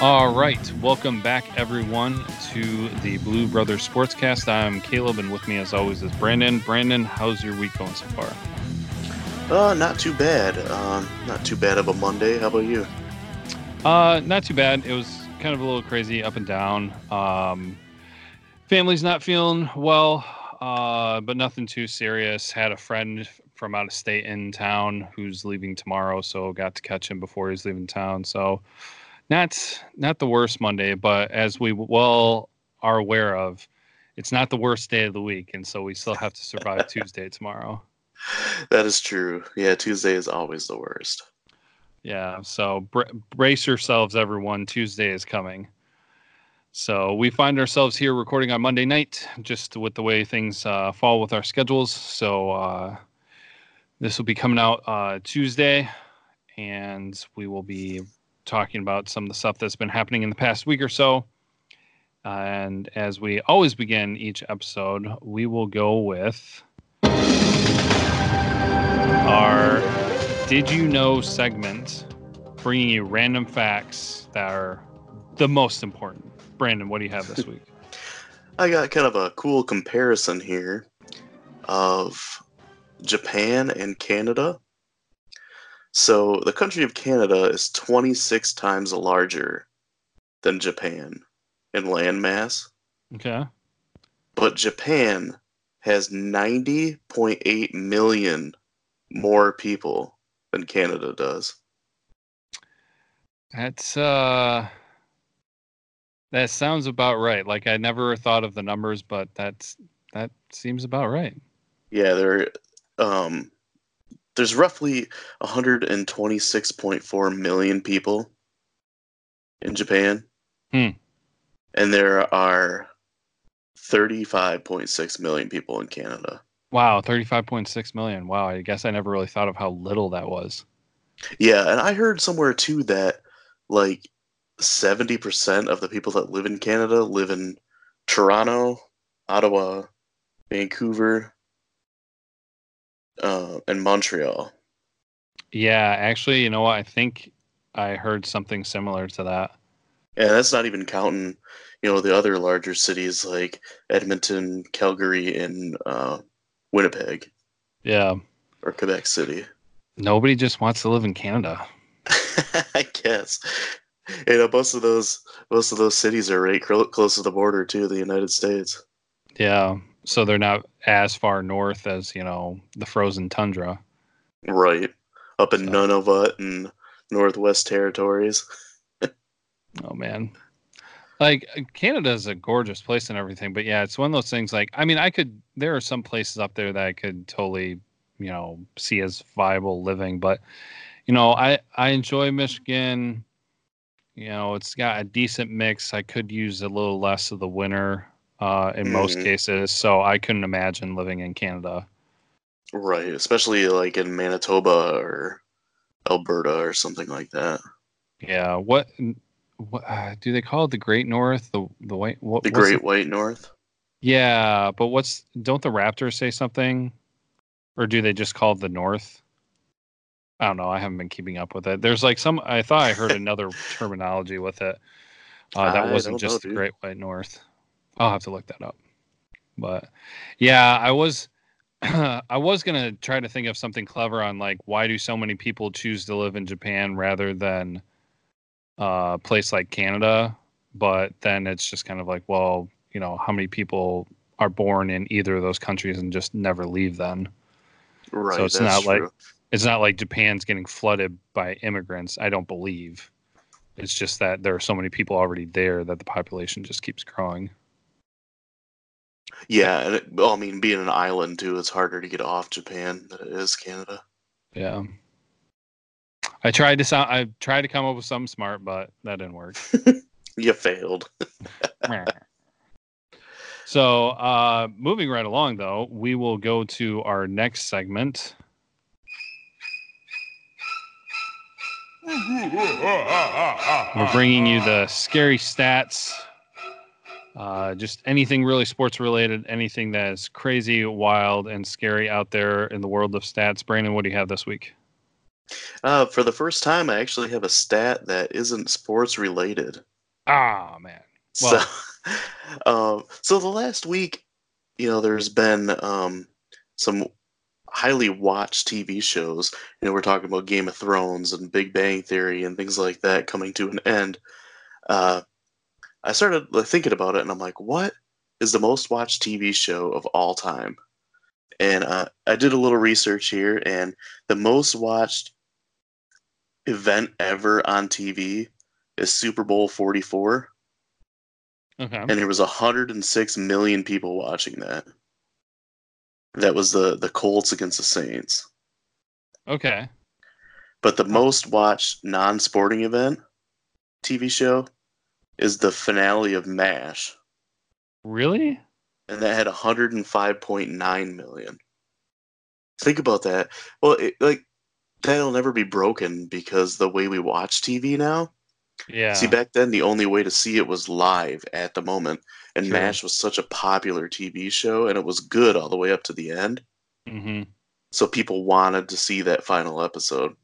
All right, welcome back everyone to the Blue Brothers Sportscast. I'm Caleb, and with me, as always, is Brandon. Brandon, how's your week going so far? Uh, not too bad. Um, not too bad of a Monday. How about you? Uh, not too bad. It was kind of a little crazy, up and down. Um, family's not feeling well, uh, but nothing too serious. Had a friend from out of state in town who's leaving tomorrow, so got to catch him before he's leaving town. So not not the worst Monday, but as we well are aware of, it's not the worst day of the week, and so we still have to survive Tuesday tomorrow. That is true. Yeah, Tuesday is always the worst. Yeah, so br- brace yourselves, everyone. Tuesday is coming. So we find ourselves here recording on Monday night, just with the way things uh, fall with our schedules. So uh, this will be coming out uh, Tuesday, and we will be talking about some of the stuff that's been happening in the past week or so. And as we always begin each episode, we will go with our Did You Know segment, bringing you random facts that are the most important. Brandon, what do you have this week? I got kind of a cool comparison here of Japan and Canada. So the country of Canada is 26 times larger than Japan in landmass, Okay. but Japan has 90.8 million more people than Canada does. That's uh that sounds about right. Like I never thought of the numbers, but that's that seems about right. Yeah, there um there's roughly 126.4 million people in Japan. Hmm. And there are 35.6 million people in Canada. Wow, 35.6 million. Wow, I guess I never really thought of how little that was. Yeah, and I heard somewhere too that like 70% of the people that live in Canada live in Toronto, Ottawa, Vancouver, uh, and Montreal. Yeah, actually, you know what? I think I heard something similar to that. And that's not even counting, you know, the other larger cities like Edmonton, Calgary, and uh, Winnipeg Yeah. or Quebec City. Nobody just wants to live in Canada. I guess. You know, most of those most of those cities are right cl- close to the border to the United States. Yeah. So they're not as far north as, you know, the frozen tundra. Right. Up in So- Nunavut and Northwest Territories. Oh man. Like Canada is a gorgeous place and everything, but yeah, it's one of those things like I mean, I could there are some places up there that I could totally, you know, see as viable living, but you know, I I enjoy Michigan. You know, it's got a decent mix. I could use a little less of the winter uh in most Mhm. cases, so I couldn't imagine living in Canada. Right. Especially like in Manitoba or Alberta or something like that. Yeah, what what uh, do they call it the Great North? The the white what The Great White North. Yeah, but what's don't the Raptors say something, or do they just call it the North? I don't know. I haven't been keeping up with it. There's like some. I thought I heard another terminology with it. Uh, that I wasn't don't know, just the. Great White North. I'll have to look that up. But yeah, I was. I was gonna try to think of something clever on like why do so many people choose to live in Japan rather than uh, a place like Canada, but then it's just kind of like, well, you know, how many people are born in either of those countries and just never leave then? Right. So it's not like- It's not like Japan's getting flooded by immigrants. I don't believe. It's just that there are so many people already there that the population just keeps growing. Yeah, and it, well, I mean, being an island too, it's harder to get off Japan than it is Canada. Yeah. I tried to sound. I tried to come up with something smart, but that didn't work. You failed. so, uh, moving right along, though, we will go to our next segment. We're bringing you the scary stats. Uh, just anything really sports related, anything that is crazy, wild, and scary out there in the world of stats. Brandon, what do you have this week? Uh, for the first time, I actually have a stat that isn't sports related. Ah, man. So, um, so the last week, you know, there's been um, some highly watched TV shows. You know, we're talking about Game of Thrones and Big Bang Theory and things like that coming to an end. Uh, I started thinking about it, and I'm like, what is the most watched TV show of all time? And uh, I did a little research here, and the most watched event ever on TV is Super Bowl 44. Okay. And there was 106 million people watching that. That was the the Colts against the Saints. Okay. But the most watched non-sporting event TV show is the finale of MASH, Really? and that had 105.9 million. Think about that. Well, it, like that'll never be broken because the way we watch TV now. Yeah. See, back then the only way to see it was live at the moment, and True. MASH was such a popular TV show, and it was good all the way up to the end. hmm so people wanted to see that final episode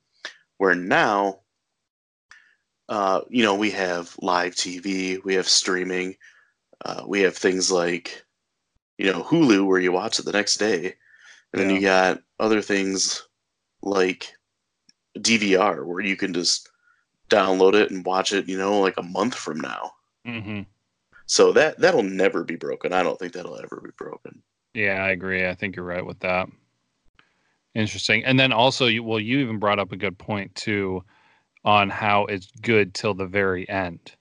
where now uh, you know we have live tv we have streaming uh, we have things like you know hulu where you watch it the next day and then you got other things like dvr where you can just download it and watch it you know like a month from now hmm so that that'll never be broken i don't think that'll ever be broken Yeah, I agree. I think you're right with that. Interesting. And then also, you, well, you even brought up a good point too, on how it's good till the very end.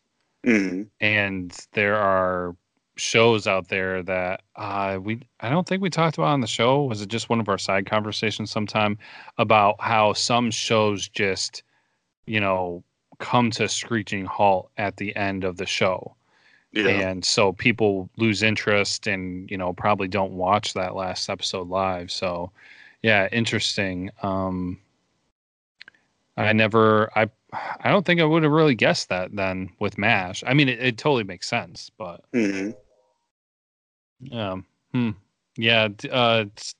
hmm And there are shows out there that uh, we I don't think we talked about on the show. Was it just one of our side conversations sometime about how some shows just, you know, come to a screeching halt at the end of the show? Yeah. And so people lose interest and you know probably don't watch that last episode live. So yeah interesting. Um i never i i don't think i would have really guessed that then with mash. I mean it, it totally makes sense but hmm yeah hmm. yeah uh it's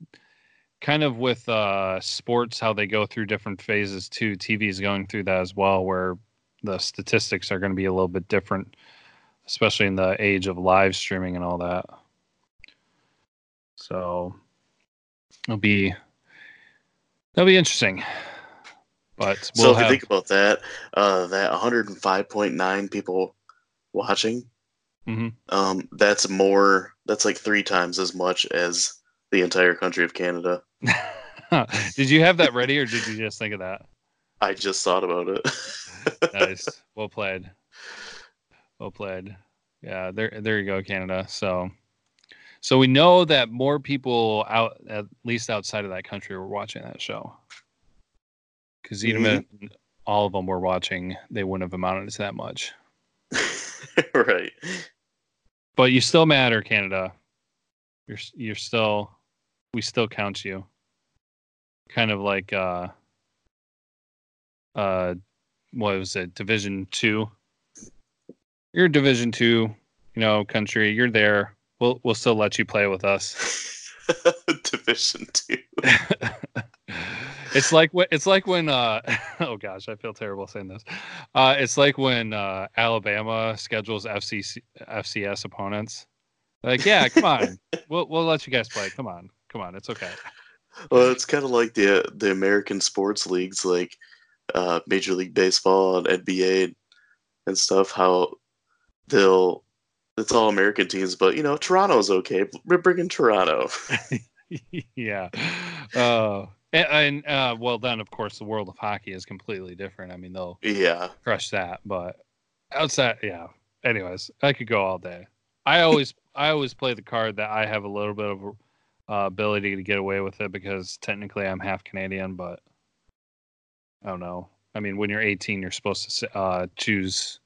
kind of with uh sports how they go through different phases too. Tv is going through that as well where the statistics are going to be a little bit different especially in the age of live streaming and all that. So it'll be that'll be interesting but so we'll if have, you think about that, uh, that 105.9 people watching, Mhm. um, that's more. That's like three times as much as the entire country of Canada. did you have that ready or did you just think of that I just thought about it. nice. Well played. Well played. Yeah, there there you go, Canada. So so we know that more people out at least outside of that country were watching that show. Because even if all of them were watching, they wouldn't have amounted to that much. right. But you still matter, Canada. You're you're still we still count you. Kind of like uh uh what was it, Division two? You're Division two, you know, country. You're there. We'll we'll still let you play with us. Division two. it's like when it's like when uh oh gosh, I feel terrible saying this. Uh it's like when uh Alabama schedules FCC FCS opponents. Like, yeah, come on. we'll we'll let you guys play. Come on. Come on. It's okay. Well, it's kind of like the the American sports leagues, like uh, Major League Baseball and NBA and stuff. How they'll it's all American teams, but you know Toronto's okay. We're bringing Toronto. yeah. Uh and, and uh well then of course the world of hockey is completely different. I mean they'll yeah, crush that, but outside yeah. Anyways, I could go all day. I always I always play the card that I have a little bit of uh, ability to get away with it because technically I'm half Canadian, but I don't know. I mean, when you're 18, you're supposed to uh, choose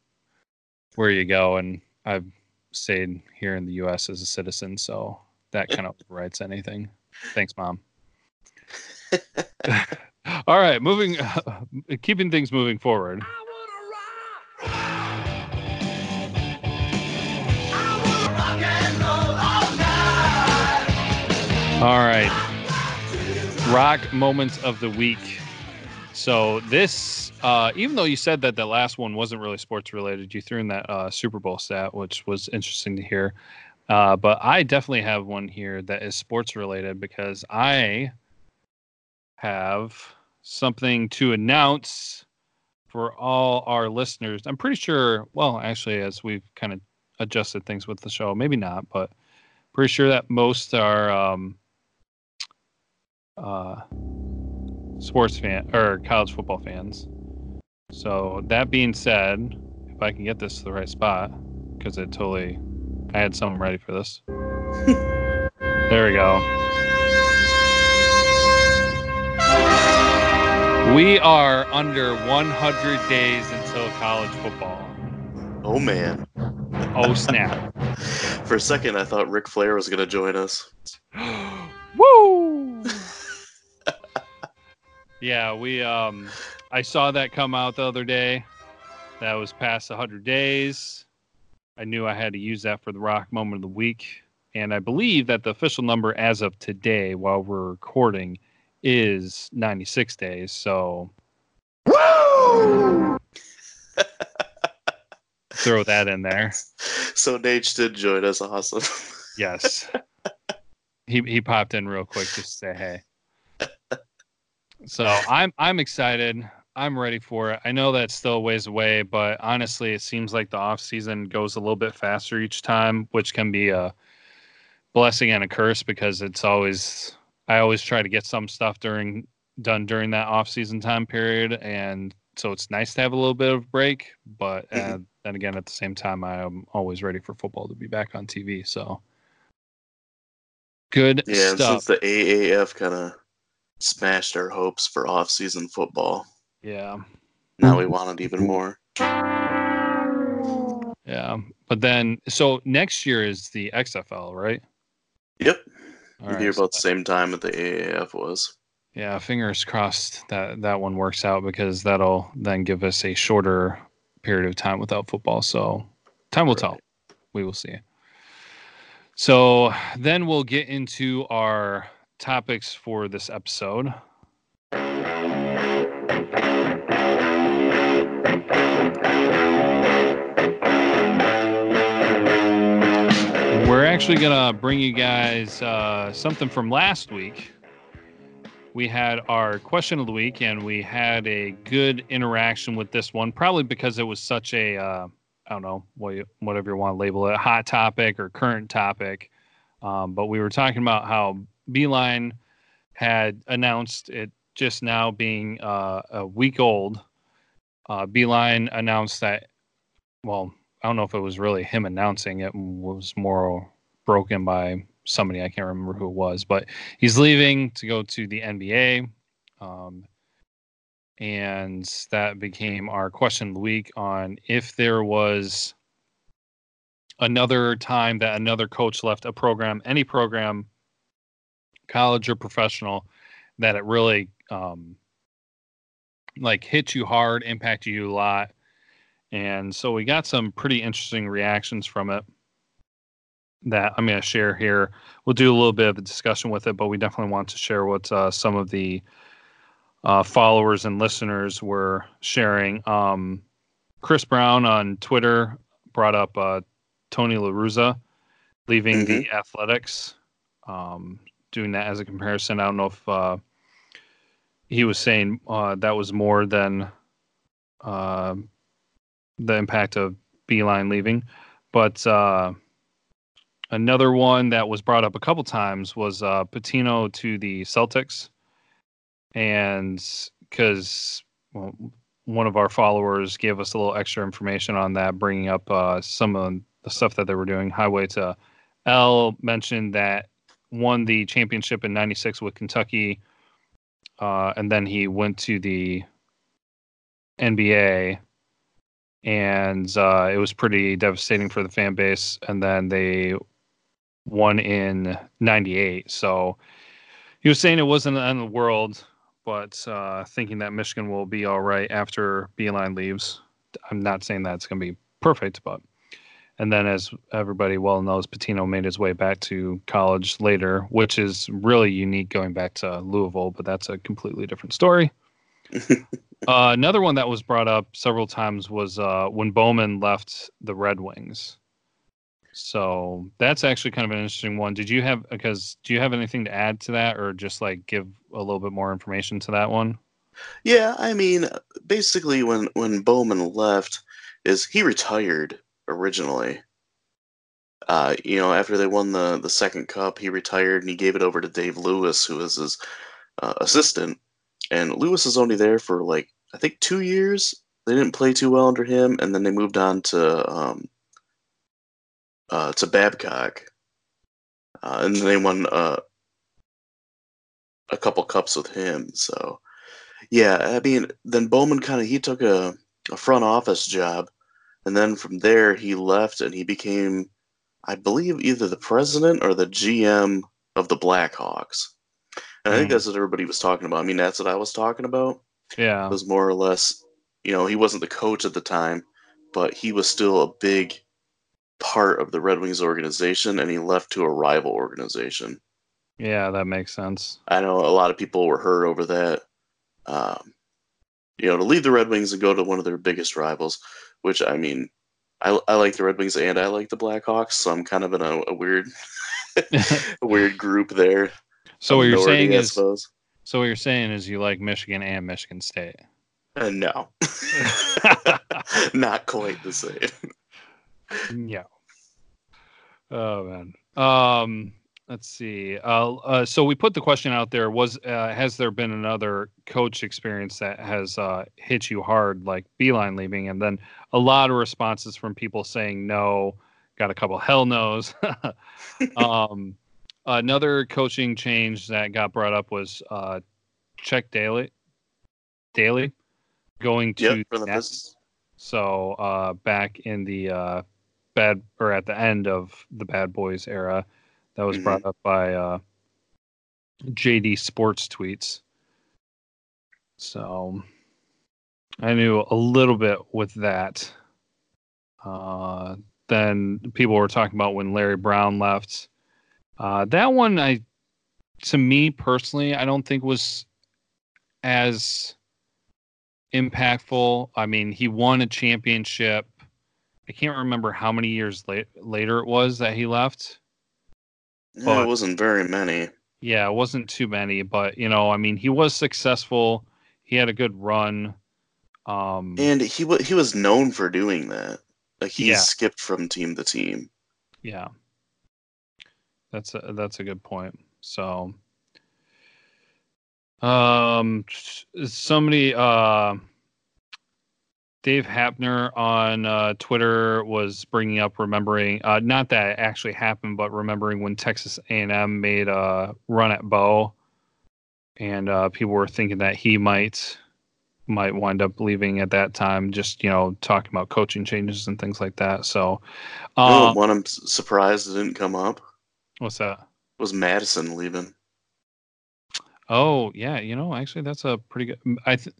where you go, and I've stayed here in the U.S. as a citizen, so that kind of overrides anything. Thanks, mom. All right, moving, keeping things moving forward. All right. Rock moments of the week. So this, uh, even though you said that the last one wasn't really sports related, you threw in that uh, Super Bowl stat, which was interesting to hear. Uh, but I definitely have one here that is sports related because I have something to announce for all our listeners. I'm pretty sure, well, actually, as we've kind of adjusted things with the show, maybe not, but pretty sure that most are um, uh, sports fan or college football fans. So that being said, if I can get this to the right spot, because it totally, I had something ready for this. there we go. We are under 100 days until college football. Oh man. Oh snap. For a second, I thought Ric Flair was going to join us. Woo! yeah, we um I saw that come out the other day. That was past 100 days. I knew I had to use that for the rock moment of the week. And I believe that the official number as of today, while we're recording, is 96 days. So Woo! throw that in there. So Nate did join us. Awesome. Yes. he he popped in real quick just to say hey. So I'm I'm excited. I'm ready for it. I know that's still a ways away, but honestly, it seems like the off season goes a little bit faster each time, which can be a blessing and a curse because it's always I always try to get some stuff during done during that off season time period, and so it's nice to have a little bit of break. But uh, Mhm. then again, at the same time, I am always ready for football to be back on TV. So good Yeah, stuff. since the AAF kind of smashed our hopes for off-season football, yeah, now we want it even more. yeah. But then, so next year is the XFL, right? Yep. All right, so about the same time that the AAF was. Yeah, fingers crossed that that one works out because that'll then give us a shorter period of time without football. So time will tell. We will see. So then we'll get into our topics for this episode. Actually gonna bring you guys uh, something from last week. We had our question of the week, and we had a good interaction with this one. Probably because it was such a uh, I don't know what you, whatever you want to label it, hot topic or current topic. Um, but we were talking about how Beilein had announced it just now being uh, a week old. Uh, Beilein announced that, well, I don't know if it was really him announcing it, it was more broken by somebody I can't remember who it was, but he's leaving to go to the NBA. Um, and that became our question of the week on if there was another time that another coach left a program, any program, college or professional, that it really um, like hit you hard, impacted you a lot. And so we got some pretty interesting reactions from it that I'm going to share here. We'll do a little bit of a discussion with it, but we definitely want to share what uh, some of the uh, followers and listeners were sharing. Um, Chris Brown on Twitter brought up uh, Tony La Russa leaving the Athletics, um, doing that as a comparison. I don't know if uh, he was saying uh, that was more than uh, the impact of Beilein leaving, but uh, another one that was brought up a couple times was uh, Pitino to the Celtics, and because well, one of our followers gave us a little extra information on that, bringing up uh, some of the stuff that they were doing. Highway to L mentioned that won the championship in '96 with Kentucky, uh, and then he went to the NBA, and uh, it was pretty devastating for the fan base. And then they won in '98, so he was saying it wasn't the end of the world, but uh, thinking that Michigan will be all right after Beilein leaves. I'm not saying that's going to be perfect, but and then as everybody well knows, Pitino made his way back to college later, which is really unique going back to Louisville, but that's a completely different story. uh, another one that was brought up several times was uh, when Bowman left the Red Wings. So that's actually kind of an interesting one. Did you have because do you have anything to add to that, or just like give a little bit more information to that one? Yeah, I mean, basically, when when Bowman left, is he retired originally. Uh, you know, after they won the the second cup, he retired and he gave it over to Dave Lewis, who was his uh, assistant. And Lewis is only there for like I think two years. They didn't play too well under him, and then they moved on to um, uh, to Babcock, uh, and then they won uh, a couple cups with him. So, yeah, I mean, then Bowman kind of he took a, a front office job, and then from there he left and he became, I believe, either the president or the GM of the Blackhawks. And I think Mm. that's what everybody was talking about. I mean, that's what I was talking about. Yeah, It was more or less, you know, he wasn't the coach at the time, but he was still a big part of the Red Wings organization, and he left to a rival organization. yeah, that makes sense. I know a lot of people were hurt over that. Um, you know, to leave the Red Wings and go to one of their biggest rivals, which I mean, I, I like the Red Wings and I like the Blackhawks, so I'm kind of in a, a weird, a weird group there. so what you're saying I is, suppose. so what you're saying is you like Michigan and Michigan State. Uh, no, not quite the same. Yeah. Oh man. Um, let's see. Uh, uh, so we put the question out there: Was uh, has there been another coach experience that has uh, hit you hard, like Beilein leaving? And then a lot of responses from people saying no. Got a couple hell nos. um, another coaching change that got brought up was uh, Chuck Daly. Daly going to Yep, for the Nets. So uh, back in the uh, bad or at the end of the Bad Boys era, that was brought up by uh, JD Sports tweets. So I knew a little bit with that. Uh, then people were talking about when Larry Brown left. Uh, that one, I to me personally, I don't think was as impactful. I mean, he won a championship. I can't remember how many years late, later it was that he left. Yeah, But- it wasn't very many. Yeah, it wasn't too many, but you know, I mean, he was successful. He had a good run. Um, And he wa he was known for doing that. Like he Yeah. skipped from team to team. yeah, that's a that's a good point. So, um, somebody, uh, Dave Hapner on uh, Twitter was bringing up remembering, uh, not that it actually happened, but remembering when Texas A&M made a run at Bo, and uh, people were thinking that he might might wind up leaving at that time. Just you know, talking about coaching changes and things like that. So, Oh, um, one I'm surprised it didn't come up what's that? was Mattison leaving. Oh yeah, you know, actually, that's a pretty good. I th-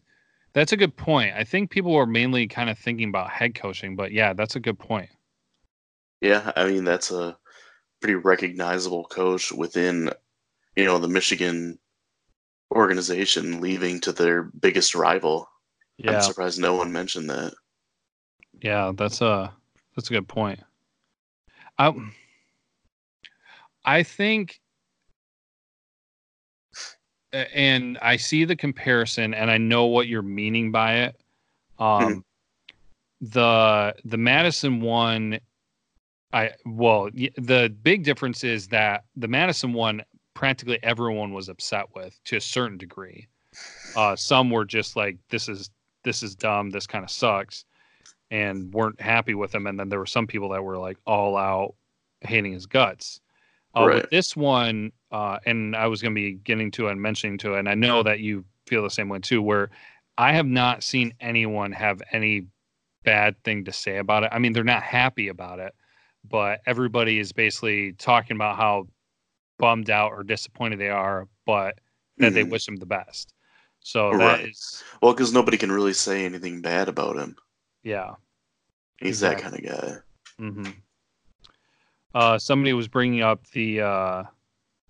that's a good point. I think people were mainly kind of thinking about head coaching, but yeah, that's a good point. Yeah, I mean that's a pretty recognizable coach within, you know, the Michigan organization leaving to their biggest rival. Yeah, I'm surprised no one mentioned that. yeah, that's a that's a good point. I I think, and I see the comparison, and I know what you're meaning by it. Um, the the Mattison one, I well, the big difference is that the Mattison one, practically everyone was upset with to a certain degree. Uh, some were just like, "This is this is dumb. This kind of sucks," and weren't happy with him. And then there were some people that were like all out hating his guts. Uh, With this one, uh, and I was going to be getting to it and mentioning to it, and I know that you feel the same way too, where I have not seen anyone have any bad thing to say about it. I mean, they're not happy about it, but everybody is basically talking about how bummed out or disappointed they are, but that they Mhm. wish him the best. So that Right. is, Well, because nobody can really say anything bad about him. yeah. He's that kind of guy. hmm Uh, somebody was bringing up the uh,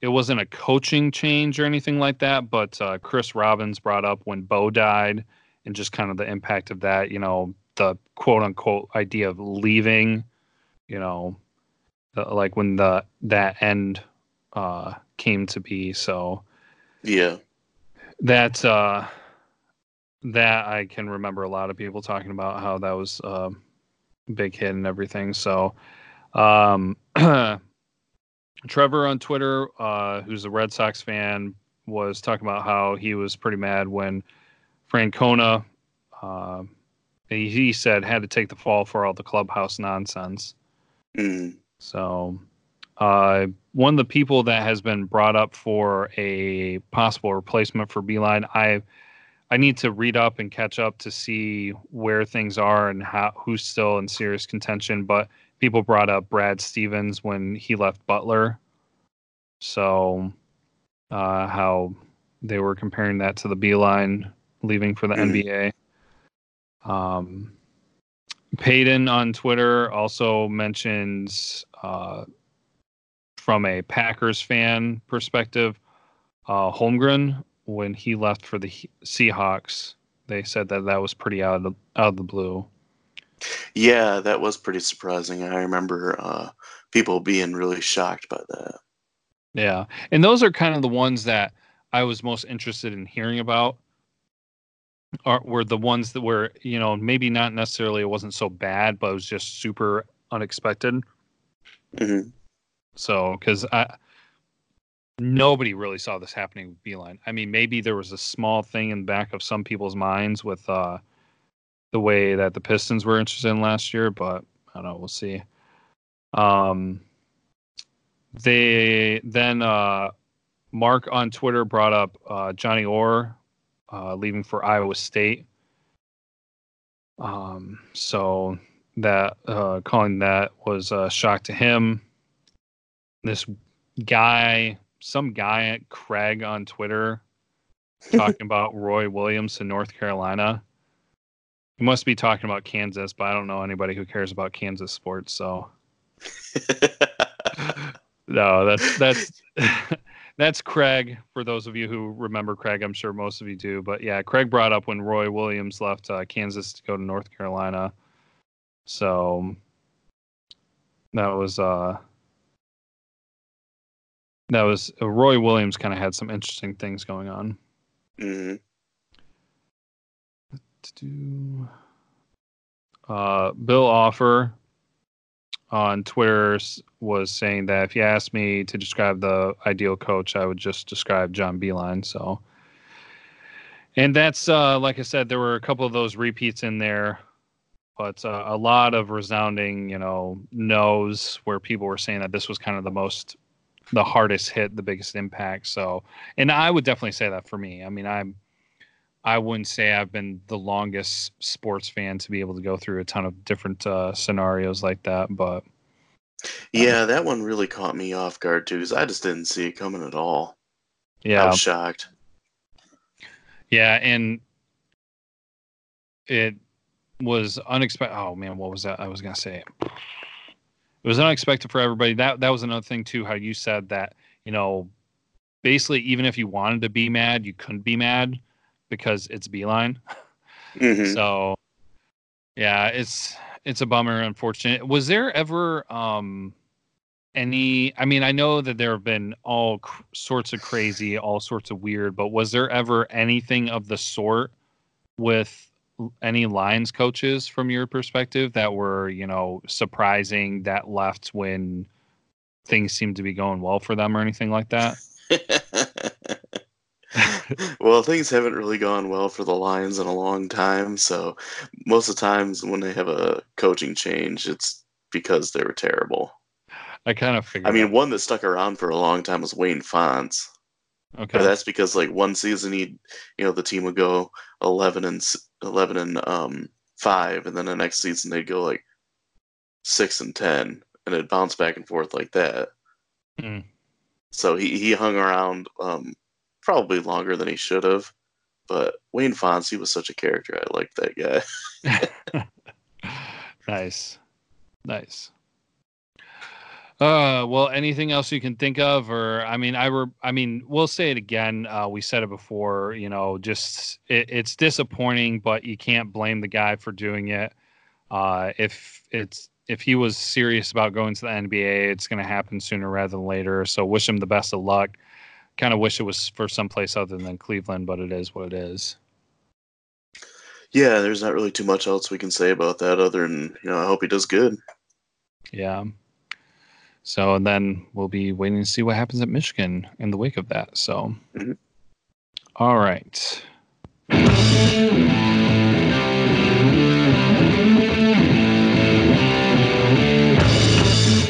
it wasn't a coaching change or anything like that, but uh, Chris Robbins brought up when Bo died and just kind of the impact of that. You know, the quote unquote idea of leaving. You know, the, like when the that end uh, came to be. So Yeah. that uh, that I can remember a lot of people talking about how that was uh, a big hit and everything. So um, Trevor on Twitter, uh, who's a Red Sox fan, was talking about how he was pretty mad when Francona, uh, he, he said, had to take the fall for all the clubhouse nonsense. Mm. So, uh, one of the people that has been brought up for a possible replacement for Beilein, I I need to read up and catch up to see where things are and how who's still in serious contention. But people brought up Brad Stevens when he left Butler, so uh, how they were comparing that to the Beilein leaving for the Mhm. NBA. Um, Payton on Twitter also mentions uh, from a Packers fan perspective, uh, Holmgren when he left for the Seahawks, they said that that was pretty out of the, out of the blue. Yeah, that was pretty surprising. I remember uh, people being really shocked by that. Yeah, and those are kind of the ones that I was most interested in hearing about. Are were the ones that were you know maybe not necessarily it wasn't so bad, but it was just super unexpected. hmm So, because I nobody really saw this happening with Beilein. I mean, maybe there was a small thing in the back of some people's minds with uh, the way that the Pistons were interested in last year, but I don't know. We'll see. Um, they then uh, Mark on Twitter brought up uh, Johnny Orr uh, leaving for Iowa State. Um, so that uh, calling that was a shock to him. This guy, some guy at Craig on Twitter, talking about Roy Williams in North Carolina. He must be talking about Kansas, but I don't know anybody who cares about Kansas sports. So no, that's that's that's Craig. For those of you who remember Craig, I'm sure most of you do. But yeah, Craig brought up when Roy Williams left uh, Kansas to go to North Carolina. So that was uh that was uh, Roy Williams kind of had some interesting things going on. hmm Do- Uh, Bill Offer on Twitter was saying that if you asked me to describe the ideal coach, I would just describe John Beilein. So, and that's uh, like I said, there were a couple of those repeats in there, but uh, a lot of resounding, you know, no's where people were saying that this was kind of the most, the hardest hit, the biggest impact. So, and I would definitely say that for me. I mean, I'm. I wouldn't say I've been the longest sports fan to be able to go through a ton of different uh, scenarios like that, but Yeah, that one really caught me off guard too, because I just didn't see it coming at all. Yeah, I was shocked. yeah, and it was unexpected. Oh man, what was that? I was gonna say it was unexpected for everybody. That that was another thing too. How you said that you know, basically, even if you wanted to be mad, you couldn't be mad because it's Beilein. hmm So yeah, it's it's a bummer, unfortunate. Was there ever um any I mean, I know that there have been all cr- sorts of crazy, all sorts of weird, but was there ever anything of the sort with any Lions coaches from your perspective that were, you know, surprising that left when things seemed to be going well for them or anything like that? well, things haven't really gone well for the Lions in a long time, so most of the times when they have a coaching change, it's because they were terrible. I kind of figured I mean, one that stuck around for a long time was Wayne Fontes, okay. but that's because like one season he, you know, the team would go eleven and eleven and um five, and then the next season they'd go like six and ten, and it'd bounce back and forth like that. Hmm. So he, he hung around um, probably longer than he should have. But Wayne Fontes, he was such a character. I liked that guy. nice. Nice. Uh, well, anything else you can think of, or I mean, I were, I mean, we'll say it again. Uh, we said it before. You know, just it, it's disappointing, but you can't blame the guy for doing it. Uh, if it's if he was serious about going to the NBA, it's going to happen sooner rather than later. So wish him the best of luck. Kind of wish it was for someplace other than Cleveland, but it is what it is. Yeah, there's not really too much else we can say about that other than you know I hope he does good. Yeah. So and then we'll be waiting to see what happens at Michigan in the wake of that. So, Mhm. All right.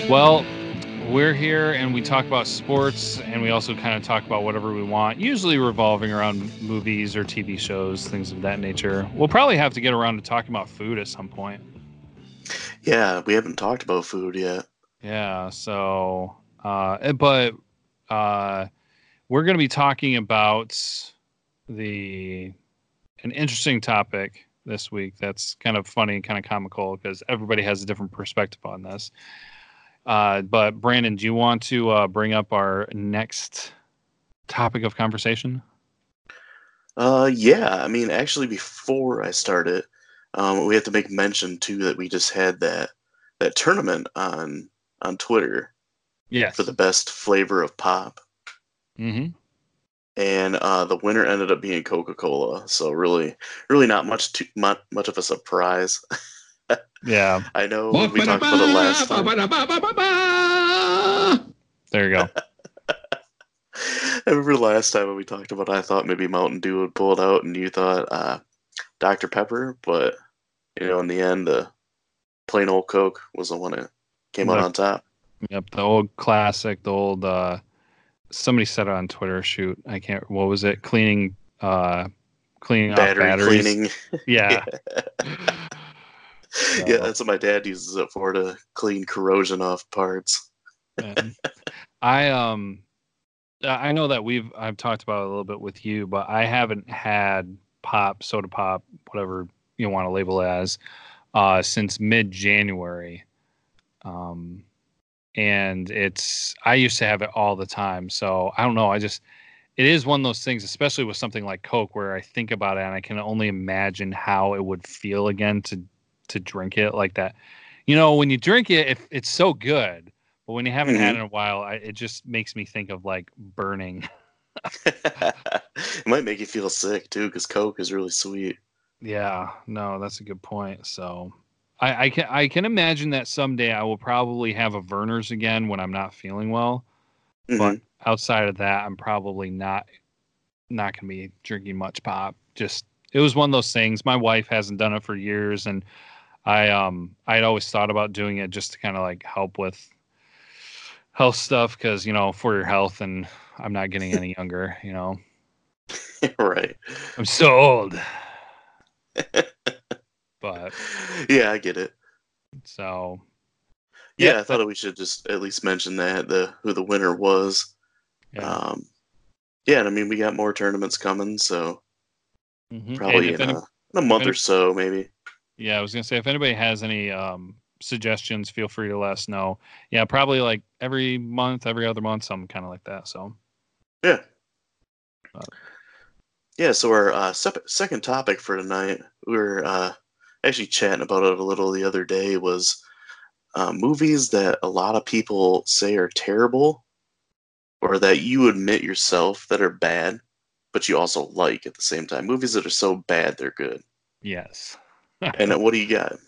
Well, we're here and we talk about sports and we also kind of talk about whatever we want, usually revolving around movies or TV shows, things of that nature. We'll probably have to get around to talking about food at some point. Yeah, we haven't talked about food yet. Yeah. So, uh, eh, but uh, we're going to be talking about the an interesting topic this week. That's kind of funny and kind of comical because everybody has a different perspective on this. Uh, but Brandon, do you want to uh, bring up our next topic of conversation? Uh, yeah, I mean, actually, before I start it, um, we have to make mention too that we just had that that tournament on on Twitter Yes. for the best flavor of pop, mm-hmm. and uh, the winner ended up being Coca Cola. So really, really not much too much, much of a surprise. Yeah. I know we talked about it last time. There you go. I remember last time when we talked about, it, I thought maybe Mountain Dew would pull it out, and you thought uh, Dr Pepper, but you know, in the end, the plain old Coke was the one that came out on top. Yep, the old classic, the old uh somebody said it on Twitter, shoot, I can't what was it? Cleaning uh cleaning Battery off batteries. cleaning. Yeah. yeah, that's what my dad uses it for to clean corrosion off parts. I um I know that we've I've talked about it a little bit with you, but I haven't had pop, soda pop, whatever you want to label it as, uh, since mid January. Um and it's I used to have it all the time. So I don't know. I just it is one of those things, especially with something like Coke, where I think about it and I can only imagine how it would feel again to to drink it like that. You know, when you drink it, it it's so good, but when you haven't had it in a while, I, it just makes me think of like burning. it might make you feel sick too, because Coke is really sweet. Yeah, no, that's a good point. So I, I can I can imagine that someday I will probably have a Vernors again when I'm not feeling well. Mhm. But outside of that, I'm probably not not gonna be drinking much pop. Just it was one of those things. My wife hasn't done it for years, and I um I'd always thought about doing it just to kind of like help with health stuff because you know for your health, and I'm not getting any younger. You know, right. I'm so old. but Yeah, I get it. so Yeah, Yeah, I thought we should just at least mention that the who the winner was. yeah. Um, yeah, and I mean we got more tournaments coming, so Mhm. Probably in, any- a, in a month any- or so, maybe. Yeah, I was gonna say if anybody has any um, suggestions, feel free to let us know. Yeah, probably like every month, every other month, something kind of like that. So Yeah. Uh, Yeah. So our uh, sep- second topic for tonight, we were uh, actually chatting about it a little the other day, was uh, movies that a lot of people say are terrible, or that you admit yourself that are bad, but you also like at the same time. Movies that are so bad they're good. yes. And what do you got?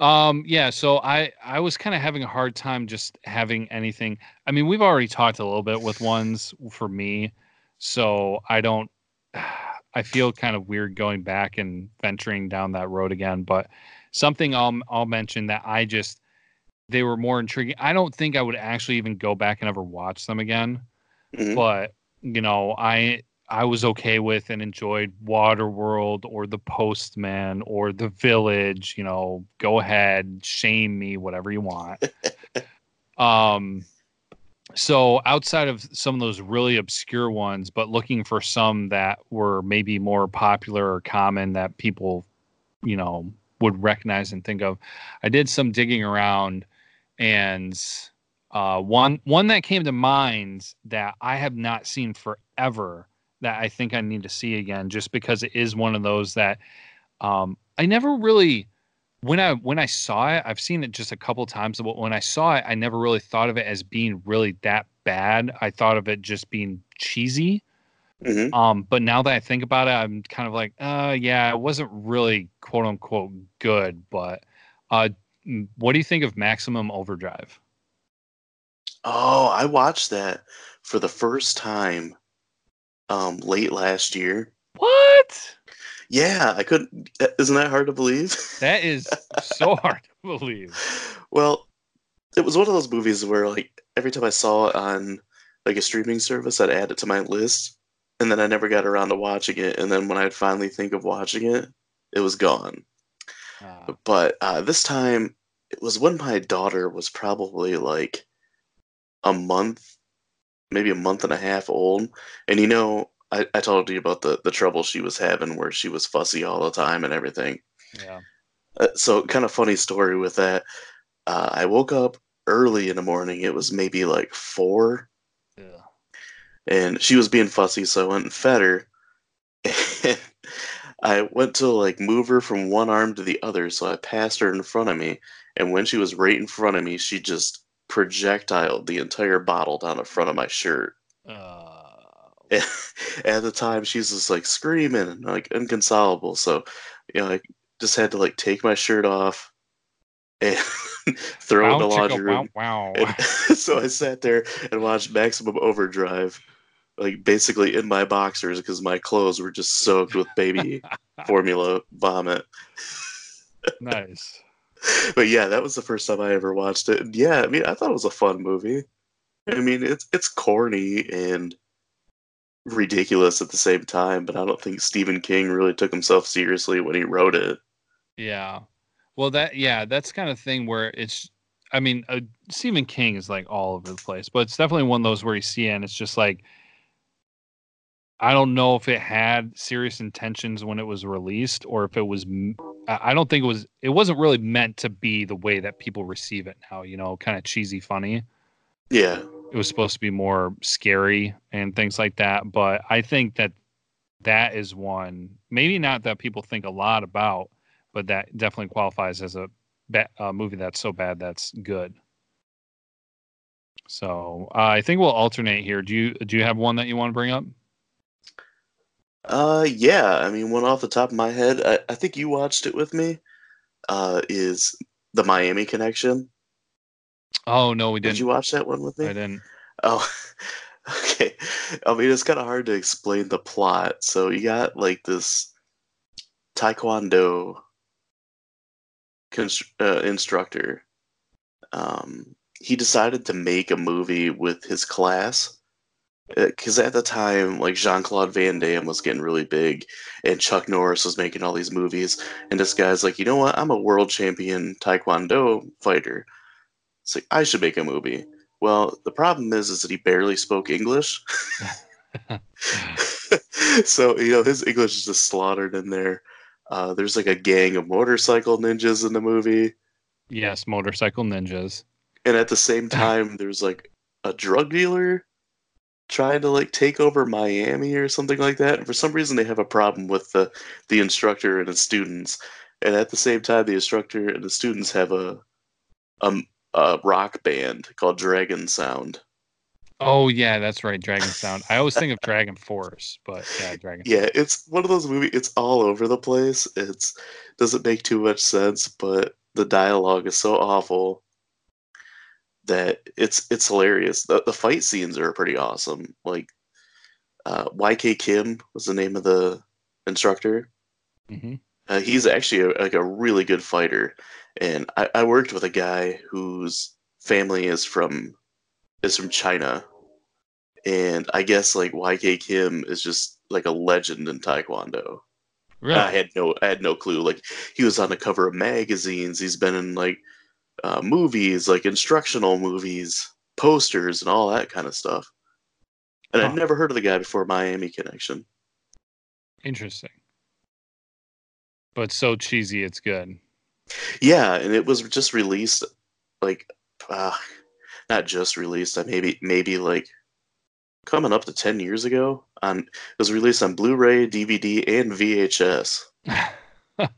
Um, yeah, so I I was kind of having a hard time just having anything. I mean, we've already talked a little bit with ones for me, so I don't. I feel kind of weird going back and venturing down that road again. But something I'll I'll mention that I just they were more intriguing. I don't think I would actually even go back and ever watch them again. Mhm. But you know, I I was okay with and enjoyed Waterworld or The Postman or The Village. You know, go ahead, shame me, whatever you want. um, so outside of some of those really obscure ones, but looking for some that were maybe more popular or common that people, you know, would recognize and think of, I did some digging around, and Uh, one one that came to mind that I have not seen forever that I think I need to see again, just because it is one of those that um, I never really when I when I saw it, I've seen it just a couple times, but when I saw it, I never really thought of it as being really that bad. I thought of it just being cheesy. hmm Um, but now that I think about it, I'm kind of like, uh, yeah, it wasn't really quote unquote good. But uh, what do you think of Maximum Overdrive? Oh, I watched that for the first time um, late last year. What? Yeah, I couldn't. Isn't that hard to believe? That is so hard to believe. well, it was one of those movies where, like, every time I saw it on like a streaming service, I'd add it to my list, and then I never got around to watching it. And then when I'd finally think of watching it, it was gone. Uh, But uh, this time, it was when my daughter was probably like a month, maybe a month and a half old. And you know, I, I told you about the, the trouble she was having where she was fussy all the time and everything. yeah. Uh, so, kind of funny story with that. Uh, I woke up early in the morning. It was maybe like four, Yeah. and she was being fussy, so I went and fed her. And I went to like move her from one arm to the other, so I passed her in front of me. And when she was right in front of me, she just projectiled the entire bottle down the front of my shirt. Uh, At the time, she's just like screaming and like inconsolable. So, you know, I just had to like take my shirt off and throw it in the wow, laundry room. wow, wow. So I sat there and watched Maximum Overdrive, like basically in my boxers because my clothes were just soaked with baby formula vomit. nice. But yeah, that was the first time I ever watched it. And yeah, I mean, I thought it was a fun movie. I mean, it's it's corny and ridiculous at the same time, but I don't think Stephen King really took himself seriously when he wrote it. Yeah. Well, that yeah, that's kind of thing where it's. I mean, uh, Stephen King is like all over the place, but it's definitely one of those where you see it and it's just like. I don't know if it had serious intentions when it was released, or if it was. I don't think it was. It wasn't really meant to be the way that people receive it now. You know, kind of cheesy, funny. Yeah, It was supposed to be more scary and things like that. But I think that that is one, maybe not that people think a lot about, but that definitely qualifies as a, a movie that's so bad that's good. So uh, I think we'll alternate here. Do you do you have one that you want to bring up? Uh, yeah. I mean, one off the top of my head, I, I think you watched it with me. Uh, is the Miami Connection? Oh no, we didn't. didn't. you watch that one with me? I didn't. Oh, okay. I mean, it's kind of hard to explain the plot. So you got like this Taekwondo uh, instructor. Um, he decided to make a movie with his class because at the time, like Jean Claude Van Damme was getting really big, and Chuck Norris was making all these movies. And this guy's like, you know what? I'm a world champion Taekwondo fighter. It's like I should make a movie. Well, the problem is, is that he barely spoke English. so you know his English is just slaughtered in there. Uh, there's like a gang of motorcycle ninjas in the movie, yes, motorcycle ninjas. and at the same time, there's like a drug dealer trying to like take over Miami or something like that. And for some reason, they have a problem with the the instructor and his students. And at the same time, the instructor and the students have a um a rock band called Dragon Sound. Oh yeah, that's right, Dragon Sound. I always think of Dragon Force, but yeah, Dragon. Yeah, it's one of those movies. It's all over the place. It's doesn't make too much sense, but the dialogue is so awful that it's it's hilarious. The the fight scenes are pretty awesome. Like uh, YK Kim was the name of the instructor. hmm Uh, he's actually a, like a really good fighter, and I, I worked with a guy whose family is from is from China, and I guess like YK Kim is just like a legend in Taekwondo. Really? I had no I had no clue. Like he was on the cover of magazines. He's been in like uh, movies, like instructional movies, posters, and all that kind of stuff. And Huh. I'd never heard of the guy before Miami Connection. Interesting. But so cheesy, it's good. Yeah, and it was just released like uh, not just released. I maybe maybe like coming up to ten years ago. On it was released on Blu-ray, DVD, and VHS.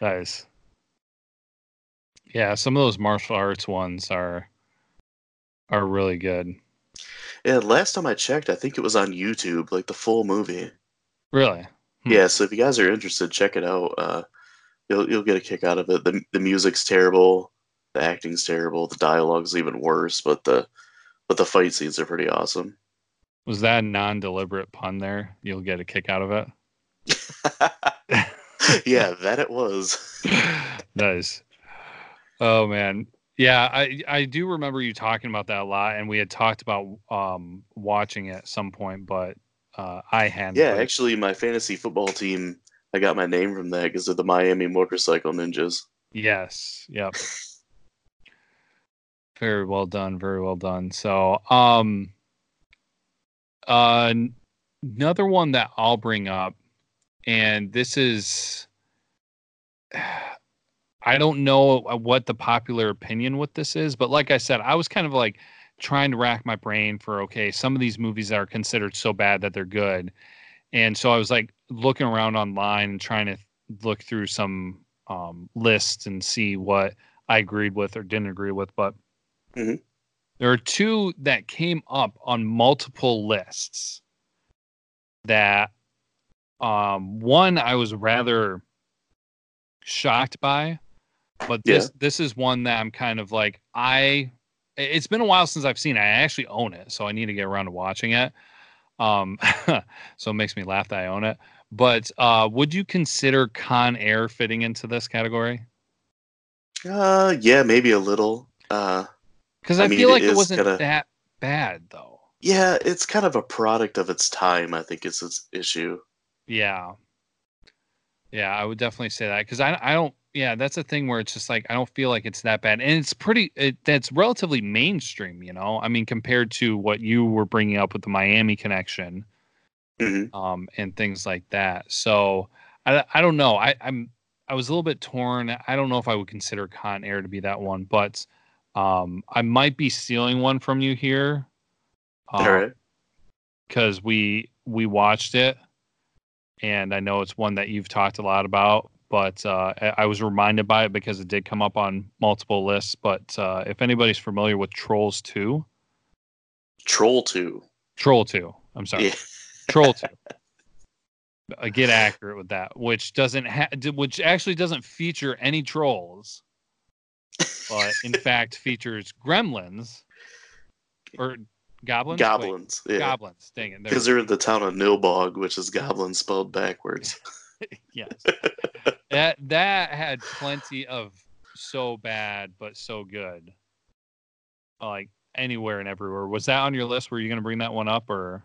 nice. Yeah, some of those martial arts ones are are really good. Yeah, last time I checked, I think it was on YouTube, like the full movie. Really? Hmm. Yeah, so if you guys are interested, check it out. Uh, you'll you'll get a kick out of it. the The music's terrible, the acting's terrible, the dialogue's even worse, but the but the fight scenes are pretty awesome. Was that a non-deliberate pun there? You'll get a kick out of it. yeah, that it was. nice. Oh man, yeah, I I do remember you talking about that a lot, and we had talked about um watching it at some point, but uh, I hadn't. Yeah, actually, my fantasy football team, I got my name from that because of the Miami Motorcycle Ninjas. Yes. Yep. very well done. Very well done. So, um, uh, another one that I'll bring up, and this is. I don't know what the popular opinion with this is, but like I said, I was kind of like trying to rack my brain for okay, some of these movies are considered so bad that they're good. And so I was like looking around online and trying to look through some um, lists and see what I agreed with or didn't agree with. But mm-hmm. there are two that came up on multiple lists that um, one I was rather shocked by, but this yeah. this is one that I'm kind of like I it's been a while since I've seen it. I actually own it, so I need to get around to watching it. Um, so it makes me laugh that I own it. But uh, would you consider Con Air fitting into this category? Uh, yeah, maybe a little. Uh, because I, I mean, feel like it, it wasn't kinda, that bad though. Yeah, it's kind of a product of its time. I think is its issue. Yeah, yeah, I would definitely say that because I I don't yeah, that's a thing where it's just like I don't feel like it's that bad, and it's pretty. It, that's relatively mainstream, you know. I mean, compared to what you were bringing up with the Miami connection, mm-hmm. um, and things like that. So I, I don't know. I, I'm I was a little bit torn. I don't know if I would consider Con Air to be that one, but um, I might be stealing one from you here. Um, All right. Because we we watched it, and I know it's one that you've talked a lot about but uh, I was reminded by it because it did come up on multiple lists. But uh, if anybody's familiar with Trolls 2, Troll 2, Troll 2, I'm sorry, yeah. Troll 2. I get accurate with that, which doesn't ha- which actually doesn't feature any trolls, but in fact features gremlins or goblins. Goblins, Wait, yeah. Goblins. Dang it! Because they're in the town of Nilbog, which is goblin spelled backwards. yes. that that had plenty of so bad but so good. Like anywhere and everywhere. Was that on your list? Were you going to bring that one up or?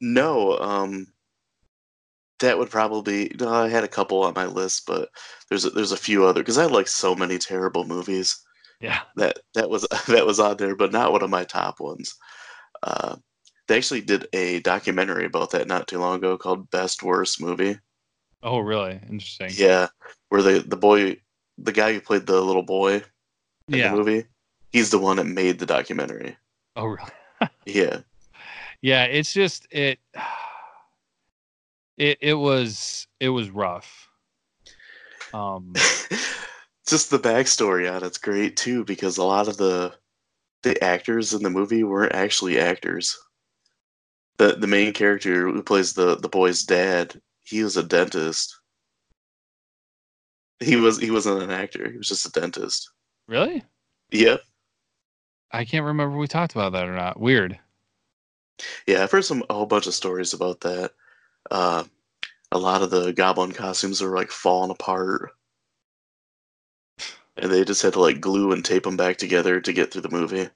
No. Um, that would probably. No, I had a couple on my list, but there's a, there's a few other because I like so many terrible movies. Yeah. That that was that was on there, but not one of my top ones. Uh, they actually did a documentary about that not too long ago called Best Worst Movie. Oh, really? Interesting. Yeah, where the the boy, the guy who played the little boy in yeah. the movie, he's the one that made the documentary. Oh, really? yeah. Yeah, it's just it. It it was it was rough. Um, just the backstory on it's great too because a lot of the the actors in the movie weren't actually actors. The the main character who plays the the boy's dad he was a dentist. He was he wasn't an actor. He was just a dentist. Really? Yep. I can't remember we talked about that or not. Weird. Yeah, I've heard some a whole bunch of stories about that. Uh, a lot of the goblin costumes are like falling apart, and they just had to like glue and tape them back together to get through the movie.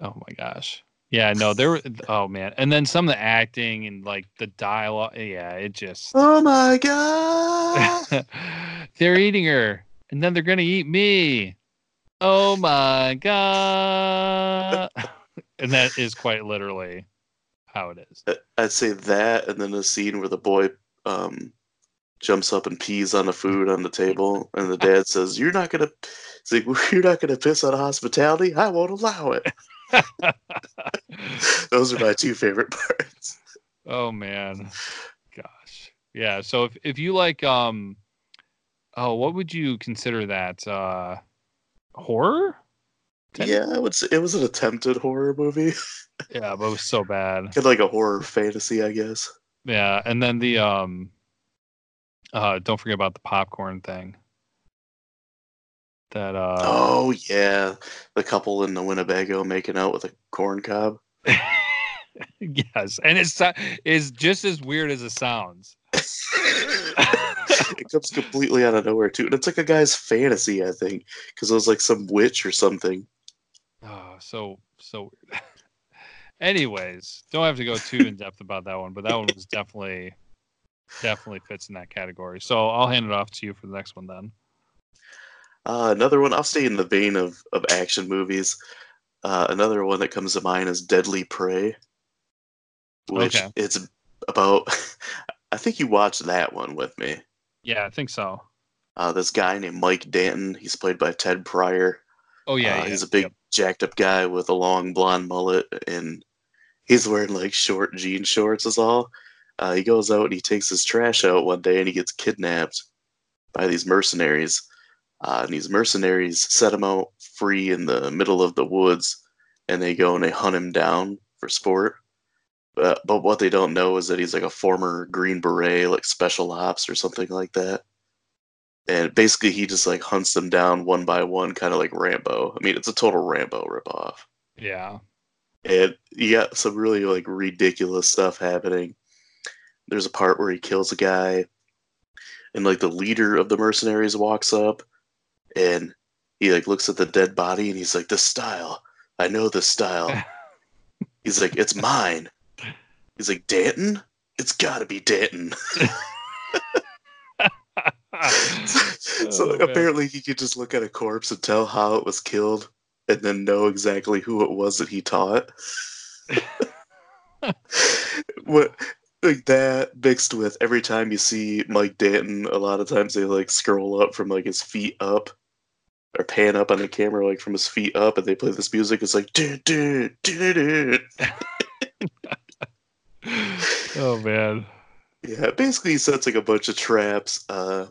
Oh my gosh. Yeah, no, there were. Oh man, and then some of the acting and like the dialogue. Yeah, it just. Oh my god! they're eating her, and then they're gonna eat me. Oh my god! and that is quite literally how it is. I'd say that, and then the scene where the boy um, jumps up and pees on the food on the table, and the dad says, "You're not gonna." It's like you're not gonna piss on hospitality. I won't allow it. Those are my two favorite parts. Oh man, gosh, yeah. So if if you like, um, oh, what would you consider that? Uh, horror? Yeah, I would say it was an attempted horror movie. Yeah, but it was so bad. Kind of like a horror fantasy, I guess. Yeah, and then the um, uh, don't forget about the popcorn thing. That uh. Oh yeah, the couple in the Winnebago making out with a corn cob. yes, and it's is just as weird as it sounds. it comes completely out of nowhere too, and it's like a guy's fantasy, I think, because it was like some witch or something. Oh, so so weird. Anyways, don't have to go too in depth about that one, but that one was definitely definitely fits in that category. So I'll hand it off to you for the next one then. Uh, another one, I'll stay in the vein of, of action movies. Uh, another one that comes to mind is Deadly Prey, which okay. it's about. I think you watched that one with me. Yeah, I think so. Uh, this guy named Mike Danton. He's played by Ted Prior. Oh yeah, uh, yeah. he's a big yep. jacked up guy with a long blonde mullet, and he's wearing like short jean shorts. Is all. Uh, he goes out and he takes his trash out one day, and he gets kidnapped by these mercenaries uh, and these mercenaries set him out free in the middle of the woods, and they go and they hunt him down for sport. But, but what they don't know is that he's like a former Green Beret, like special ops or something like that. And basically, he just like hunts them down one by one, kind of like Rambo. I mean, it's a total Rambo ripoff. Yeah. And you got some really like ridiculous stuff happening. There's a part where he kills a guy, and like the leader of the mercenaries walks up and he like looks at the dead body and he's like, "The style, I know the style." he's like, "It's mine." He's like, "Danton, it's got to be Danton." so oh, apparently he could just look at a corpse and tell how it was killed and then know exactly who it was that he taught. what like that mixed with every time you see Mike Danton, a lot of times they like scroll up from like his feet up or pan up on the camera like from his feet up and they play this music it's like dun, dun, dun, oh man. Yeah basically he sets like a bunch of traps uh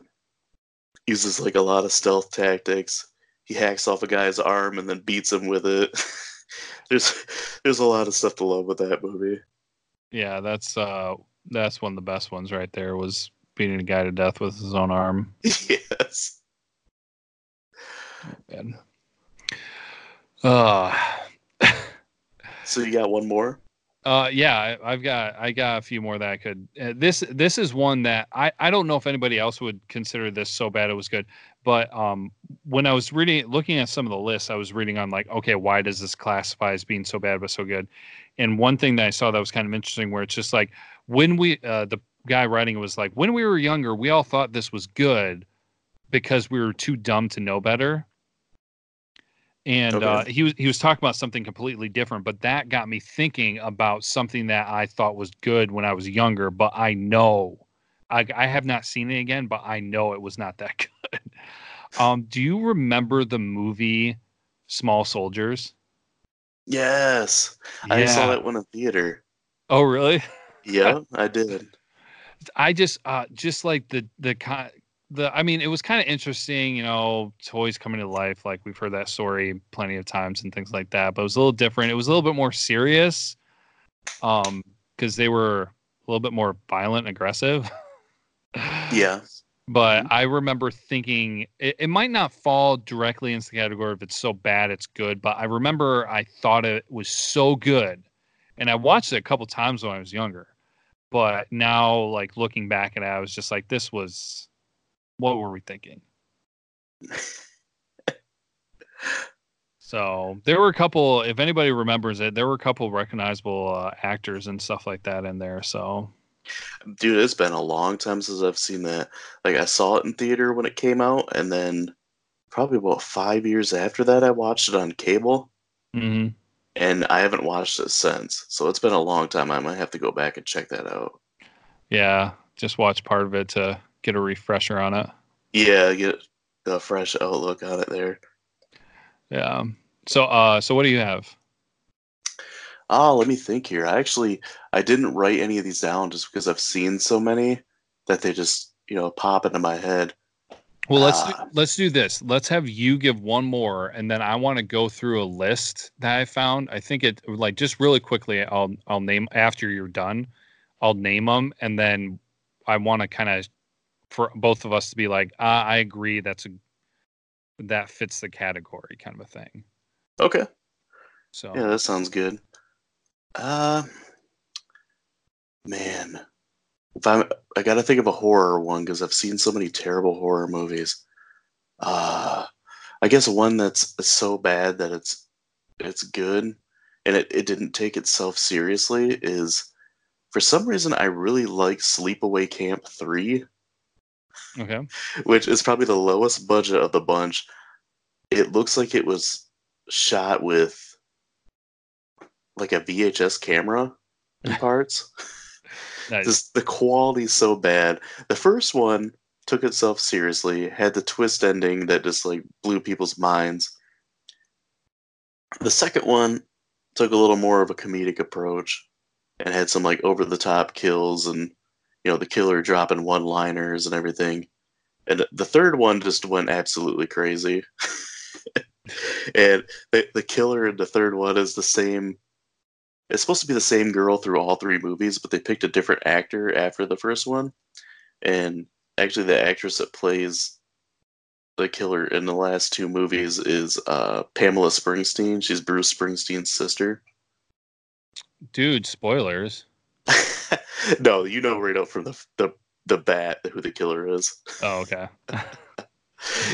uses like a lot of stealth tactics. He hacks off a guy's arm and then beats him with it. There's there's a lot of stuff to love with that movie. Yeah that's uh that's one of the best ones right there was beating a guy to death with his own arm. Yes man. Uh, so you got one more? Uh, yeah, I, have got I got a few more that I could. Uh, this this is one that I I don't know if anybody else would consider this so bad it was good, but um when I was reading looking at some of the lists, I was reading on like okay, why does this classify as being so bad but so good? And one thing that I saw that was kind of interesting, where it's just like when we uh, the guy writing it was like when we were younger, we all thought this was good because we were too dumb to know better and okay. uh, he was he was talking about something completely different but that got me thinking about something that i thought was good when i was younger but i know i, I have not seen it again but i know it was not that good. Um do you remember the movie small soldiers? Yes. Yeah. i saw that one in theater. Oh really? Yeah i did. I just uh just like the the the I mean, it was kind of interesting, you know, toys coming to life. Like we've heard that story plenty of times and things like that. But it was a little different. It was a little bit more serious, um, because they were a little bit more violent and aggressive. yeah. But mm-hmm. I remember thinking it, it might not fall directly into the category if it's so bad it's good. But I remember I thought it was so good, and I watched it a couple times when I was younger. But now, like looking back at it, I was just like, this was what were we thinking? so there were a couple. If anybody remembers it, there were a couple recognizable uh, actors and stuff like that in there. So, dude, it's been a long time since I've seen that. Like I saw it in theater when it came out, and then probably about five years after that, I watched it on cable. Mm-hmm. And I haven't watched it since. So it's been a long time. I might have to go back and check that out. Yeah, just watch part of it to get a refresher on it. Yeah, get a fresh outlook on it there. Yeah. So uh so what do you have? Oh, let me think here. I actually I didn't write any of these down just because I've seen so many that they just, you know, pop into my head. Well, let's do, Ah. let's do this. Let's have you give one more, and then I want to go through a list that I found. I think it like just really quickly. I'll I'll name after you're done. I'll name them, and then I want to kind of for both of us to be like, ah, I agree. That's a that fits the category, kind of a thing. Okay. So Yeah, that sounds good. Uh man. If I'm I gotta think of a horror one because I've seen so many terrible horror movies. Uh I guess one that's so bad that it's it's good and it, it didn't take itself seriously is for some reason I really like Sleepaway Camp 3 okay, which is probably the lowest budget of the bunch. It looks like it was shot with like a VHS camera in parts. nice. Just the quality's so bad. The first one took itself seriously, had the twist ending that just like blew people's minds. The second one took a little more of a comedic approach and had some like over the top kills and you know the killer dropping one liners and everything. And the third one just went absolutely crazy. and the, the killer in the third one is the same it's supposed to be the same girl through all three movies, but they picked a different actor after the first one. And actually, the actress that plays the killer in the last two movies is uh, Pamela Springsteen. She's Bruce Springsteen's sister. Dude, spoilers. no, you know right up from the the the bat who the killer is. Oh, okay.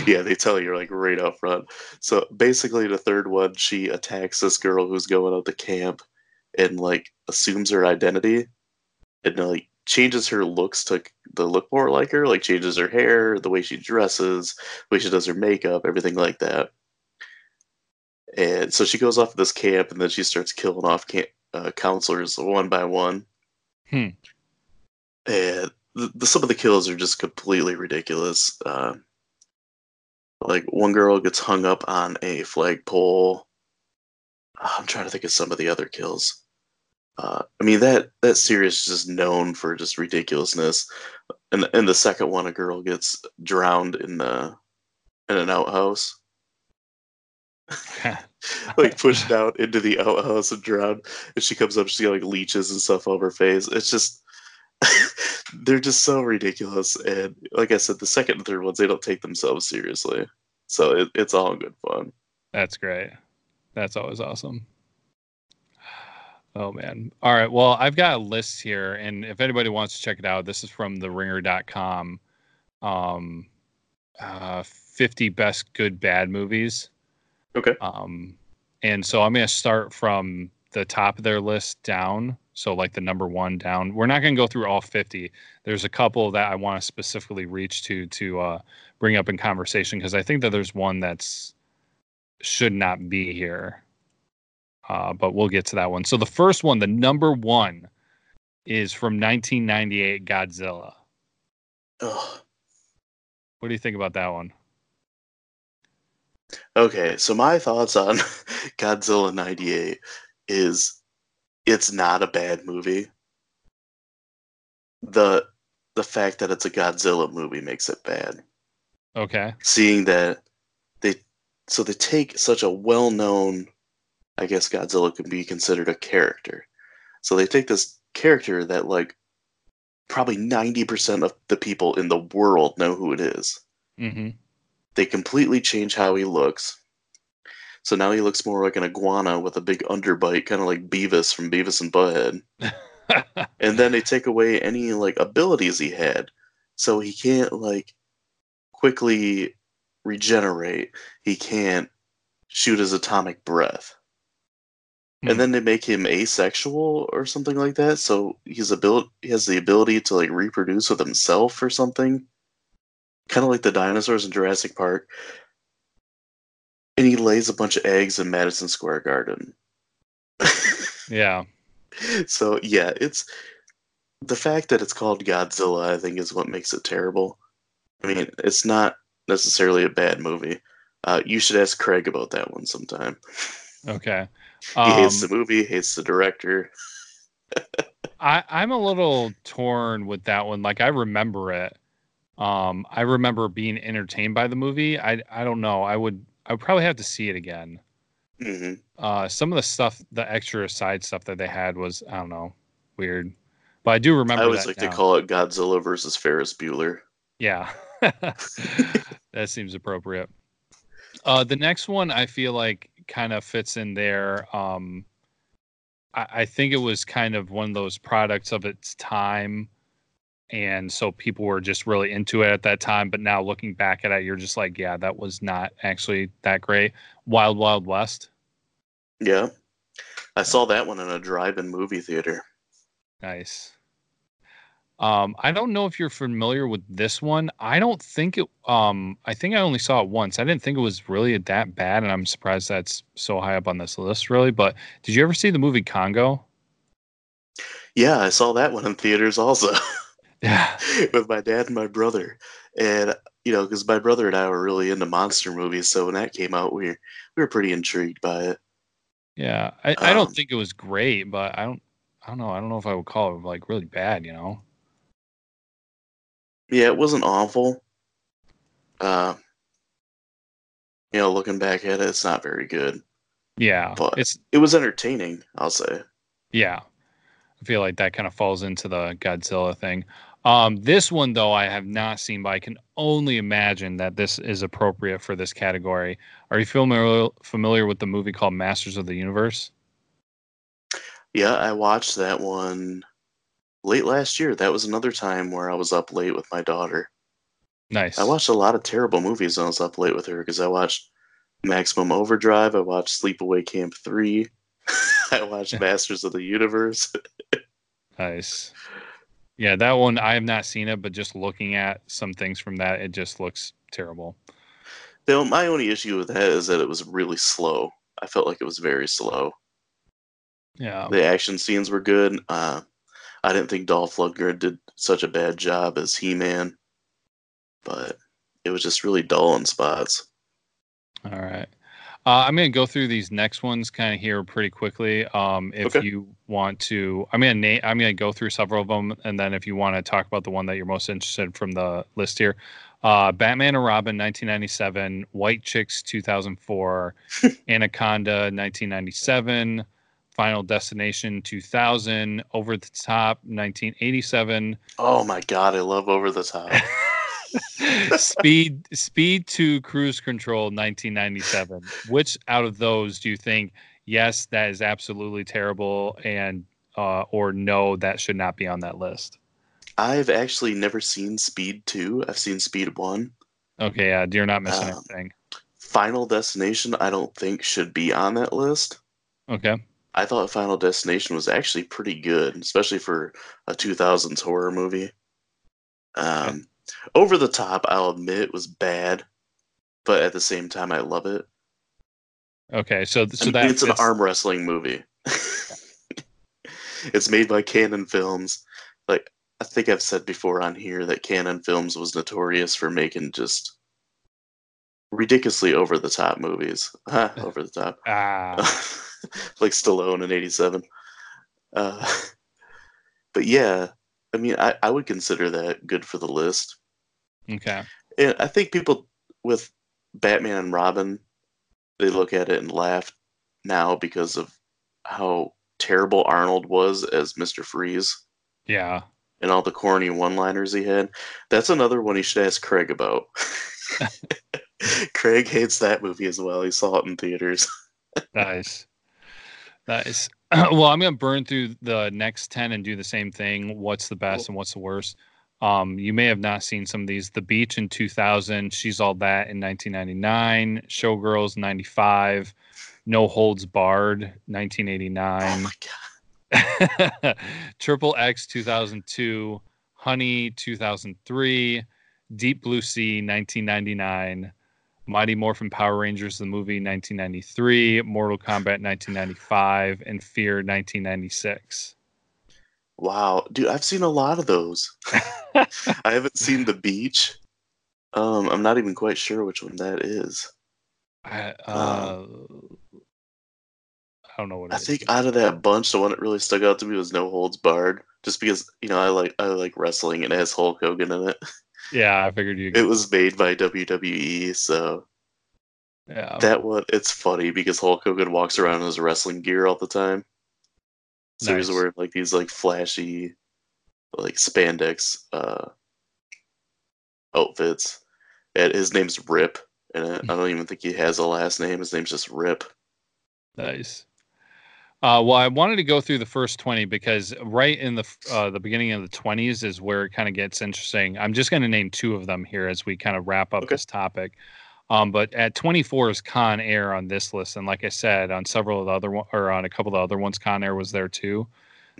yeah, they tell you like right up front. So basically, the third one, she attacks this girl who's going out to camp, and like assumes her identity, and like changes her looks to the look more like her. Like changes her hair, the way she dresses, the way she does her makeup, everything like that. And so she goes off to this camp, and then she starts killing off camp, uh, counselors one by one. Hmm. And the, the, some of the kills are just completely ridiculous. Uh, like one girl gets hung up on a flagpole. I'm trying to think of some of the other kills. Uh, I mean that that series is just known for just ridiculousness. And in the second one, a girl gets drowned in the in an outhouse, like pushed out into the outhouse and drowned. And she comes up, she's got like leeches and stuff over her face. It's just they're just so ridiculous. And like I said, the second and third ones they don't take themselves seriously, so it, it's all good fun. That's great. That's always awesome. Oh man. All right. Well, I've got a list here, and if anybody wants to check it out, this is from theringer.com. Um uh 50 best good bad movies. Okay. Um and so I'm gonna start from the top of their list down. So like the number one down. We're not gonna go through all 50. There's a couple that I want to specifically reach to to uh bring up in conversation because I think that there's one that's should not be here. Uh, but we'll get to that one. So the first one, the number one, is from 1998 Godzilla. Ugh. What do you think about that one? Okay, so my thoughts on Godzilla 98 is it's not a bad movie. The the fact that it's a Godzilla movie makes it bad. Okay. Seeing that they so they take such a well-known I guess Godzilla could be considered a character. So they take this character that like probably 90% of the people in the world know who it is. Mm-hmm. They completely change how he looks. So now he looks more like an iguana with a big underbite, kind of like Beavis from Beavis and Butthead. and then they take away any like abilities he had. So he can't like quickly regenerate. He can't shoot his atomic breath. Hmm. And then they make him asexual or something like that. So he's ability he has the ability to like reproduce with himself or something. Kind of like the dinosaurs in Jurassic Park. And he lays a bunch of eggs in Madison Square Garden. yeah. so yeah, it's the fact that it's called Godzilla, I think, is what makes it terrible. I mean, it's not necessarily a bad movie. Uh, you should ask Craig about that one sometime. Okay. He hates the movie, hates the director. I, I'm a little torn with that one. Like I remember it. Um, I remember being entertained by the movie. I I don't know. I would I would probably have to see it again. hmm Uh, some of the stuff, the extra side stuff that they had was I don't know, weird. But I do remember. I always like now. to call it Godzilla versus Ferris Bueller. Yeah, that seems appropriate. Uh, the next one I feel like kind of fits in there. Um, I, I think it was kind of one of those products of its time, and so people were just really into it at that time. But now looking back at it, you're just like, yeah, that was not actually that great. Wild Wild West, Yeah. I saw that one in a drive-in movie theater. nice. Um, I don't know if you're familiar with this one. I don't think it. Um, I think I only saw it once. I didn't think it was really that bad, and I'm surprised that's so high up on this list. Really, but did you ever see the movie Congo? Yeah, I saw that one in theaters also Yeah. with my dad and my brother. And you know, because my brother and I were really into monster movies, so when that came out, we were, we were pretty intrigued by it. Yeah. I, I don't Um, think it was great, but I don't. I don't know. I don't know if I would call it like really bad. You know. Yeah, it wasn't awful. Uh, you know, looking back at it, it's not very good. Yeah. But- It's It was entertaining, I'll say. Yeah. I feel like that kind of falls into the Godzilla thing. Um, this one though I have not seen, but I can only imagine that this is appropriate for this category. Are you familiar familiar with the movie called Masters of the Universe? Yeah, I watched that one late last year. That was another time where I was up late with my daughter. Nice. I watched a lot of terrible movies when I was up late with her because I watched Maximum Overdrive, I watched Sleepaway Camp 3, I watched Masters of the Universe. Nice. Yeah, that one I have not seen it, but just looking at some things from that, it just looks terrible. Though my only issue with that is that it was really slow. I felt like it was very slow. Yeah. The action scenes were good. Uh, I didn't think Dolph Lundgren did such a bad job as He-Man, but it was just really dull in spots. All right. Uh, I'm going to go through these next ones kind of here pretty quickly. Um, if Okay. you want to, I'm going to name, I'm going to go through several of them, and then if you want to talk about the one that you're most interested in from the list here, uh, Batman and Robin, 1997, White Chicks, 2004, Anaconda, 1997, Final Destination, 2000, Over the Top, 1987. Oh my god, I love Over the Top. speed speed 2 cruise control 1997 which out of those do you think yes that is absolutely terrible and uh, or no that should not be on that list I've actually never seen Speed 2. I've seen Speed 1. okay yeah you're not missing Um, anything Final Destination, I don't think should be on that list. okay I thought Final Destination was actually pretty good, especially for a 2000s horror movie. Um, Over the Top, I'll admit, was bad, but at the same time, I love it. okay so I so mean, that it's an arm wrestling movie. it's made by Cannon Films. Like I think I've said before on here that Cannon Films was notorious for making just ridiculously over the top movies. Huh, over the top. ah like Stallone in '87. Uh, but yeah, I mean, I, I would consider that good for the list. Okay And I think people with Batman and Robin, they look at it and laugh now because of how terrible Arnold was as Mister Freeze yeah and all the corny one-liners he had. That's another one you should ask Craig about. Craig hates that movie as well. He saw it in theaters. Nice. Nice. well, I'm going to burn through the next 10 and do the same thing. What's the best and what's the worst? Um, you may have not seen some of these. The Beach in 2000, She's All That in 1999, Showgirls 95, No Holds Barred Oh 1989, my god. Triple X 2002, Honey 2003, Deep Blue Sea 1999, Mighty Morphin Power Rangers the movie 1993, Mortal Kombat 1995, and Fear 1996. Wow, dude, I've seen a lot of those. I haven't seen the beach. Um, I'm not even quite sure which one that is. I, uh, I don't know what. I think is. out of that bunch, the one that really stuck out to me was No Holds Barred, just because you know I like I like wrestling and it has Hulk Hogan in it. Yeah, I figured you. It was made by WWE, so yeah. that one it's funny because Hulk Hogan walks around in his wrestling gear all the time. So he's Nice. wearing like these like flashy, like spandex uh, outfits, and his name's Rip. And I I don't even think he has a last name. His name's just Rip. Nice. Uh, well, I wanted to go through the first twenty because right in the uh, the beginning of the twenties is where it kind of gets interesting. I'm just going to name two of them here as we kind of wrap up Okay. this topic. Um, but at 24 is Con Air on this list, and like I said, on several of the other one or on a couple of the other ones, Con Air was there too.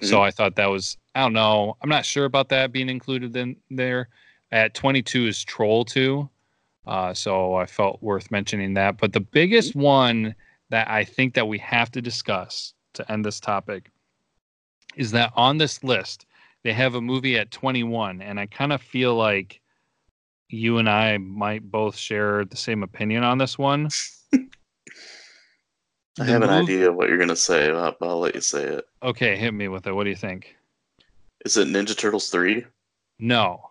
So I thought that was I don't know. I'm not sure about that being included in there. At 22 is Troll 2. Uh, so I felt worth mentioning that. But the biggest one that I think that we have to discuss to end this topic is that on this list they have a movie at 21 and I kind of feel like you and I might both share the same opinion on this one. I The have an idea of what you're gonna say. I'll, I'll let you say it. Okay, hit me with it. What do you think? Is it Ninja Turtles three? No.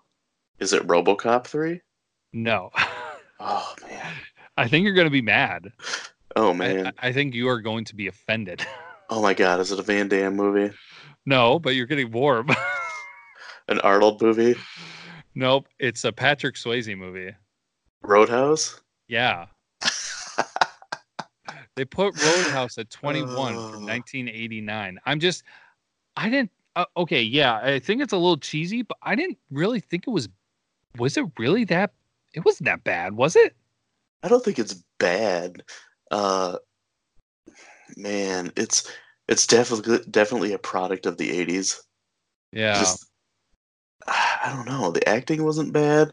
Is it RoboCop three? No. Oh man. I think you're going to be mad. Oh man. I I think you are going to be offended. oh my God. Is it a Van Damme movie? no, but you're getting warm. An Arnold movie? Nope, it's a Patrick Swayze movie. Roadhouse? Yeah. They put Roadhouse at 21 Oh. from 1989. I'm just, I didn't, uh, okay, yeah, I think it's a little cheesy, but I didn't really think it was, was it really that, it wasn't that bad, was it? I don't think it's bad. Uh, man, it's it's definitely definitely a product of the '80s. Yeah. Just I don't know. The acting wasn't bad.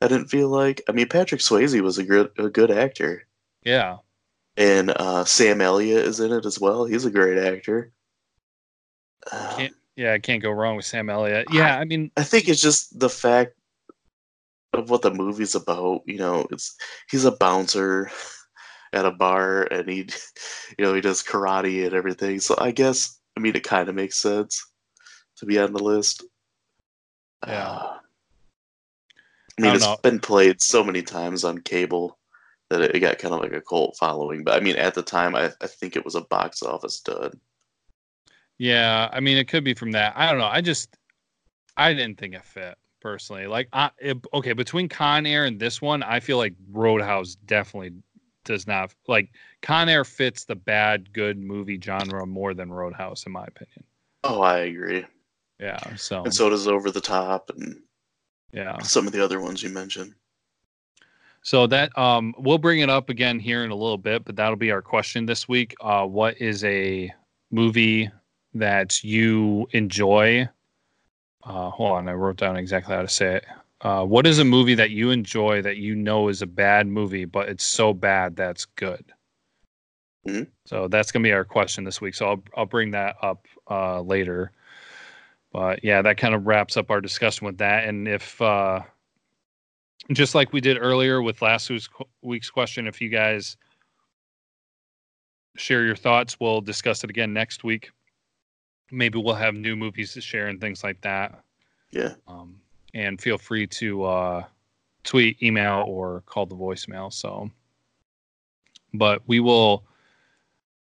I didn't feel like. I mean, Patrick Swayze was a good a good actor, yeah. and uh, Sam Elliott is in it as well. He's a great actor. Uh, yeah, I can't go wrong with Sam Elliott. Yeah, I mean, I think it's just the fact of what the movie's about. You know, it's he's a bouncer at a bar, and he, you know, he does karate and everything. So I guess I mean it kind of makes sense to be on the list. Yeah. Uh, I I mean, don't it's know. been played so many times on cable that it got kind of like a cult following. But I mean, at the time, I, I think it was a box office dud. Yeah, I mean, it could be from that. I don't know. I just, I didn't think it fit personally. Like, I, it, okay, between Con Air and this one, I feel like Roadhouse definitely does not like Con Air fits the bad good movie genre more than Roadhouse, in my opinion. Oh, I agree. Yeah. So, And so does Over the Top and yeah. some of the other ones you mentioned. So that um, we'll bring it up again here in a little bit, but that'll be our question this week. Uh, what is a movie that you enjoy? Uh, hold on, I wrote down exactly how to say it. Uh, what is a movie that you enjoy that you know is a bad movie, but it's so bad that's good? Mhm. So that's gonna be our question this week. So I'll I'll bring that up uh, later. But yeah, that kind of wraps up our discussion with that. And if uh, just like we did earlier with last week's week's question, if you guys share your thoughts, we'll discuss it again next week. Maybe we'll have new movies to share and things like that. Yeah. Um, and feel free to uh, tweet, email, or call the voicemail. So, but we will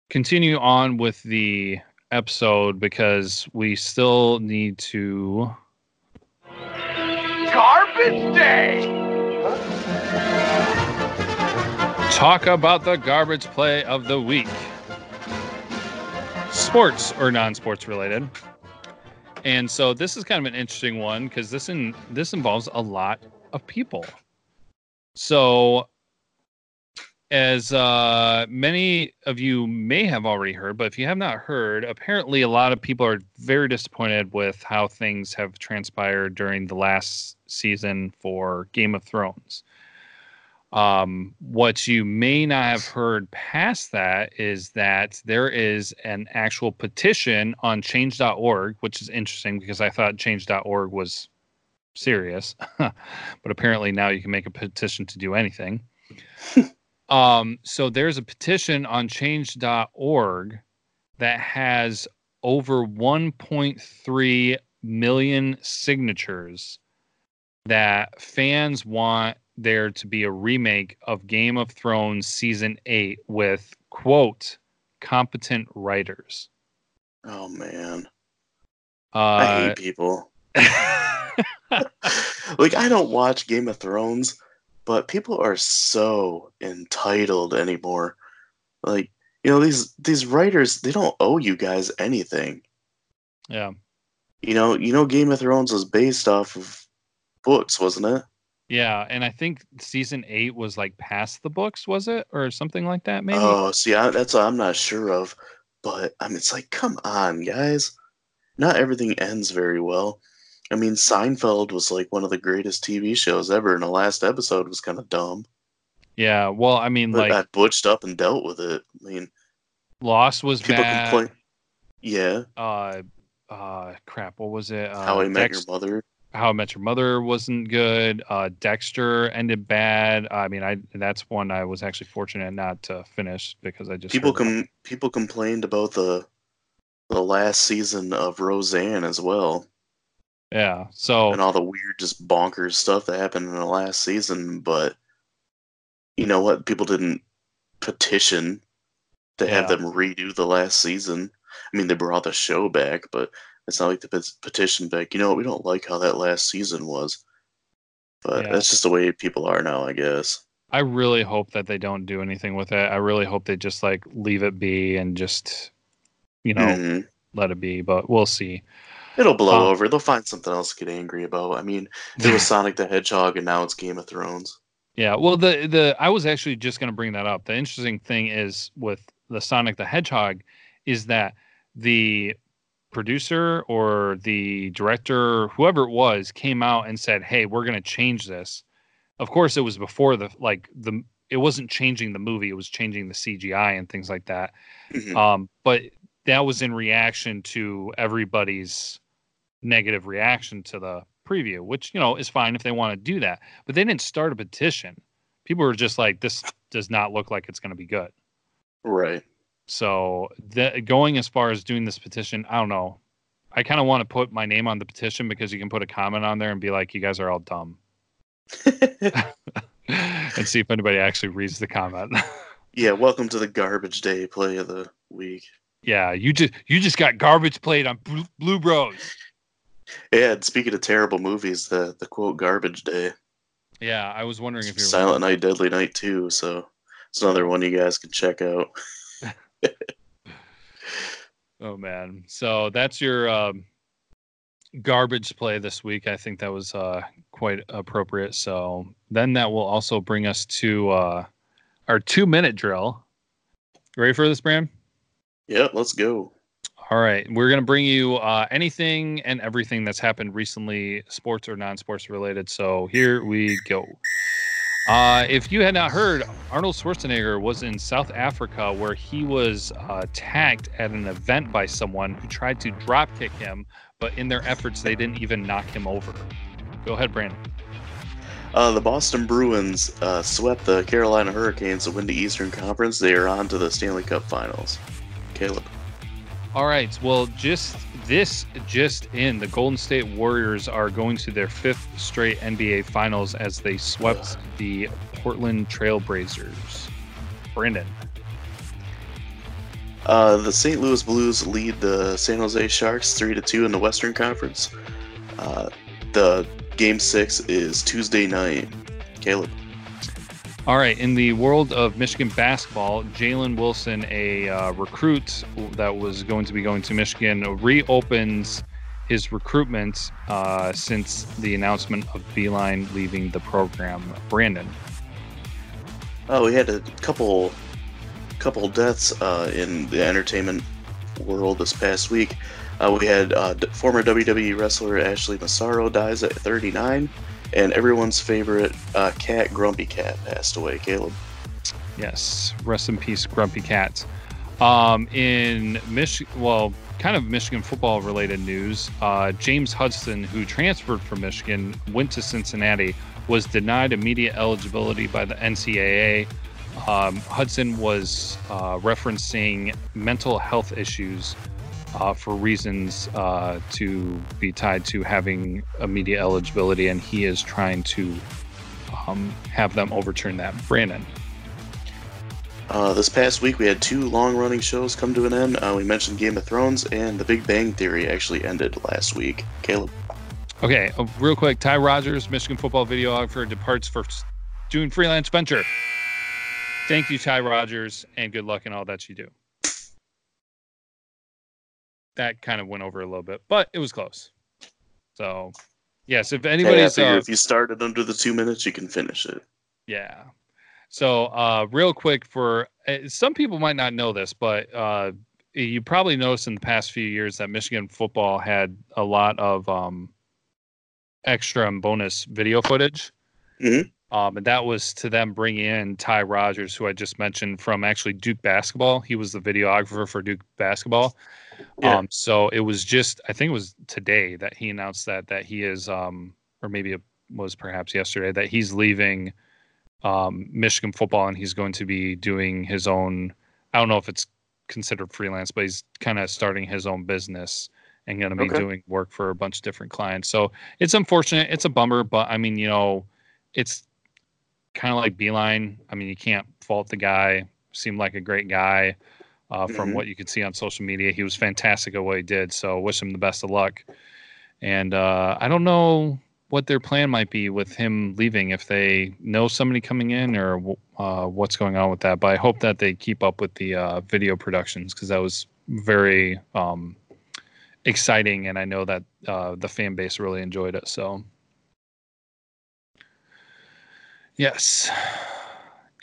continue on with the episode because we still need to Garbage Day! talk about the garbage play of the week. Sports or non-sports related. And so this is kind of an interesting one because this in this involves a lot of people. So as uh, many of you may have already heard, but if you have not heard, apparently a lot of people are very disappointed with how things have transpired during the last season for Game of Thrones. Um, what you may not have heard past that is that there is an actual petition on change.org, which is interesting because I thought change.org was serious, but apparently now you can make a petition to do anything. um, so there's a petition on change.org that has over 1.3 million signatures that fans want there to be a remake of Game of Thrones season 8 with quote competent writers. Oh man. Uh, I hate people. like I don't watch Game of Thrones, but people are so entitled anymore. Like, you know, these these writers, they don't owe you guys anything. yeah. You know, you know Game of Thrones was based off of books, wasn't it? Yeah, and I think season 8 was like past the books, was it? Or something like that maybe? Oh, see, I, that's what I'm not sure of. But I mean, it's like, come on, guys. Not everything ends very well. I mean, Seinfeld was like one of the greatest TV shows ever, and the last episode was kind of dumb. yeah, well, I mean But like I butched up and dealt with it. I mean, Lost was people bad. complain. Yeah, uh uh crap what was it uh, How I Met Dex- Your Mother. how i met your mother wasn't good uh dexter ended bad i mean i that's one i was actually fortunate not to finish because i just People com- people complained about the the last season of Roseanne as well, yeah so and all the weird, just bonkers stuff that happened in the last season. But you know what? People didn't petition to have them redo the last season. I mean, they brought the show back, but it's not like the pet- petition back. You know, we don't like how that last season was. But Yeah. that's just the way people are now, I guess. i really hope that they don't do anything with it i really hope they just like leave it be and just you know Mhm. let it be but we'll see It'll blow Uh, over. They'll find something else to get angry about. I mean, there was Sonic the Hedgehog, and now it's Game of Thrones. Yeah, well, the the I was actually just going to bring that up. The interesting thing is with the Sonic the Hedgehog is that the producer or the director, whoever it was, came out and said, "Hey, we're going to change this." Of course, it was before the like the it wasn't changing the movie; it was changing the CGI and things like that. Mhm. Um, but that was in reaction to everybody's negative reaction to the preview, which you know is fine if they want to do that. But they didn't start a petition. People were just like, "This does not look like it's going to be good." Right. So the, going as far as doing this petition, I don't know. I kind of want to put my name on the petition because you can put a comment on there and be like, "You guys are all dumb," and see if anybody actually reads the comment. yeah, welcome to the garbage day play of the week. Yeah, you just you just got garbage played on Blue, Bros. Yeah, and speaking of terrible movies, the the quote garbage day. Yeah, I was wondering if you're Silent Night, Deadly Night too. So it's another one you guys can check out. Oh man. So that's your um, garbage play this week. I think that was uh, quite appropriate. So then that will also bring us to uh, our two minute drill. Ready for this, Bram? Yep, let's go. All right. We're going to bring you uh, anything and everything that's happened recently, sports or non sports related. So here we go. Uh, if you had not heard, Arnold Schwarzenegger was in South Africa where he was uh, attacked at an event by someone who tried to drop kick him, but in their efforts, they didn't even knock him over. Go ahead, Brandon. Uh, the Boston Bruins uh, swept the Carolina Hurricanes to win the Eastern Conference. They are on to the Stanley Cup Finals. Caleb. All right. Well, just this just in, the Golden State Warriors are going to their fifth straight NBA Finals as they swept the Portland Trailblazers. Brandon. Uh, the St. Louis Blues lead the San Jose Sharks three to two in the Western Conference. Uh, the game six is Tuesday night. Caleb. All right. In the world of Michigan basketball, Jalen Wilson, a uh, recruit that was going to be going to Michigan, reopens his recruitment uh, since the announcement of Beilein leaving the program. Brandon. Oh, we had a couple, couple deaths uh, in the entertainment world this past week. Uh, we had uh, former WWE wrestler Ashley Massaro dies at 39, And everyone's favorite uh, cat, Grumpy Cat, passed away. Caleb. Yes, rest in peace, Grumpy Cat. Um, in Michigan, well, kind of Michigan football related news, uh, James Hudson, who transferred from Michigan, went to Cincinnati, was denied immediate eligibility by the NCAA. Um, Hudson was uh, referencing mental health issues uh, for reasons uh, to be tied to having immediate eligibility, and he is trying to um, have them overturn that. Brandon. Uh, this past week, we had two long-running shows come to an end. Uh, we mentioned Game of Thrones, and The Big Bang Theory actually ended last week. Caleb. Okay, uh, real quick. Ty Rogers, Michigan football videographer, departs for doing freelance venture. Thank you, Ty Rogers, and good luck in all that you do. That kind of went over a little bit, but it was close. So, yes, if anybody's hey, uh, if you started under the two minutes, you can finish it. Yeah. So, uh, real quick for uh, some people might not know this, but uh, you probably noticed in the past few years that Michigan football had a lot of um, extra and bonus video footage. Mhm. Um, and that was to them bringing in Ty Rogers, who I just mentioned from actually Duke basketball. He was the videographer for Duke basketball. Yeah. Um, so it was just, I think it was today that he announced that that he is, um, or maybe it was perhaps yesterday that he's leaving um, Michigan football and he's going to be doing his own. I don't know if it's considered freelance, but he's kind of starting his own business and going to be Okay. doing work for a bunch of different clients. So it's unfortunate. It's a bummer, but I mean, you know, it's kind of like Beilein. I mean, you can't fault the guy. Seemed like a great guy uh, from Mhm. what you could see on social media. He was fantastic at what he did. So wish him the best of luck. And uh, I don't know what their plan might be with him leaving if they know somebody coming in or uh, what's going on with that. But I hope that they keep up with the uh, video productions because that was very um, exciting, and I know that uh, the fan base really enjoyed it. So, yes.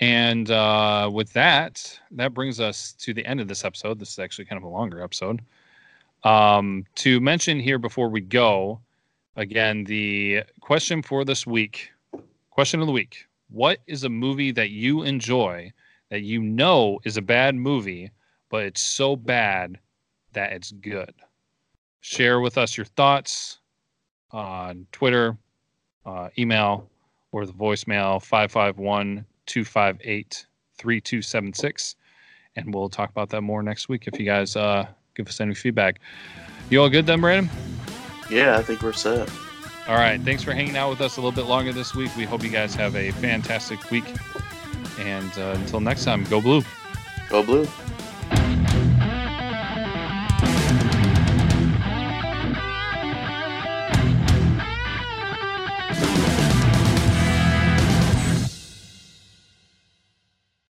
And uh, with that, that brings us to the end of this episode. This is actually kind of a longer episode. Um, to mention here before we go, again, the question for this week, question of the week: What is a movie that you enjoy that you know is a bad movie, but it's so bad that it's good? Share with us your thoughts on Twitter, uh, email, or the voicemail 551 258 3276. And we'll talk about that more next week if you guys uh, give us any feedback. You all good then, Brandon? Yeah, I think we're set. All right. Thanks for hanging out with us a little bit longer this week. We hope you guys have a fantastic week. And uh, until next time, go blue. Go blue.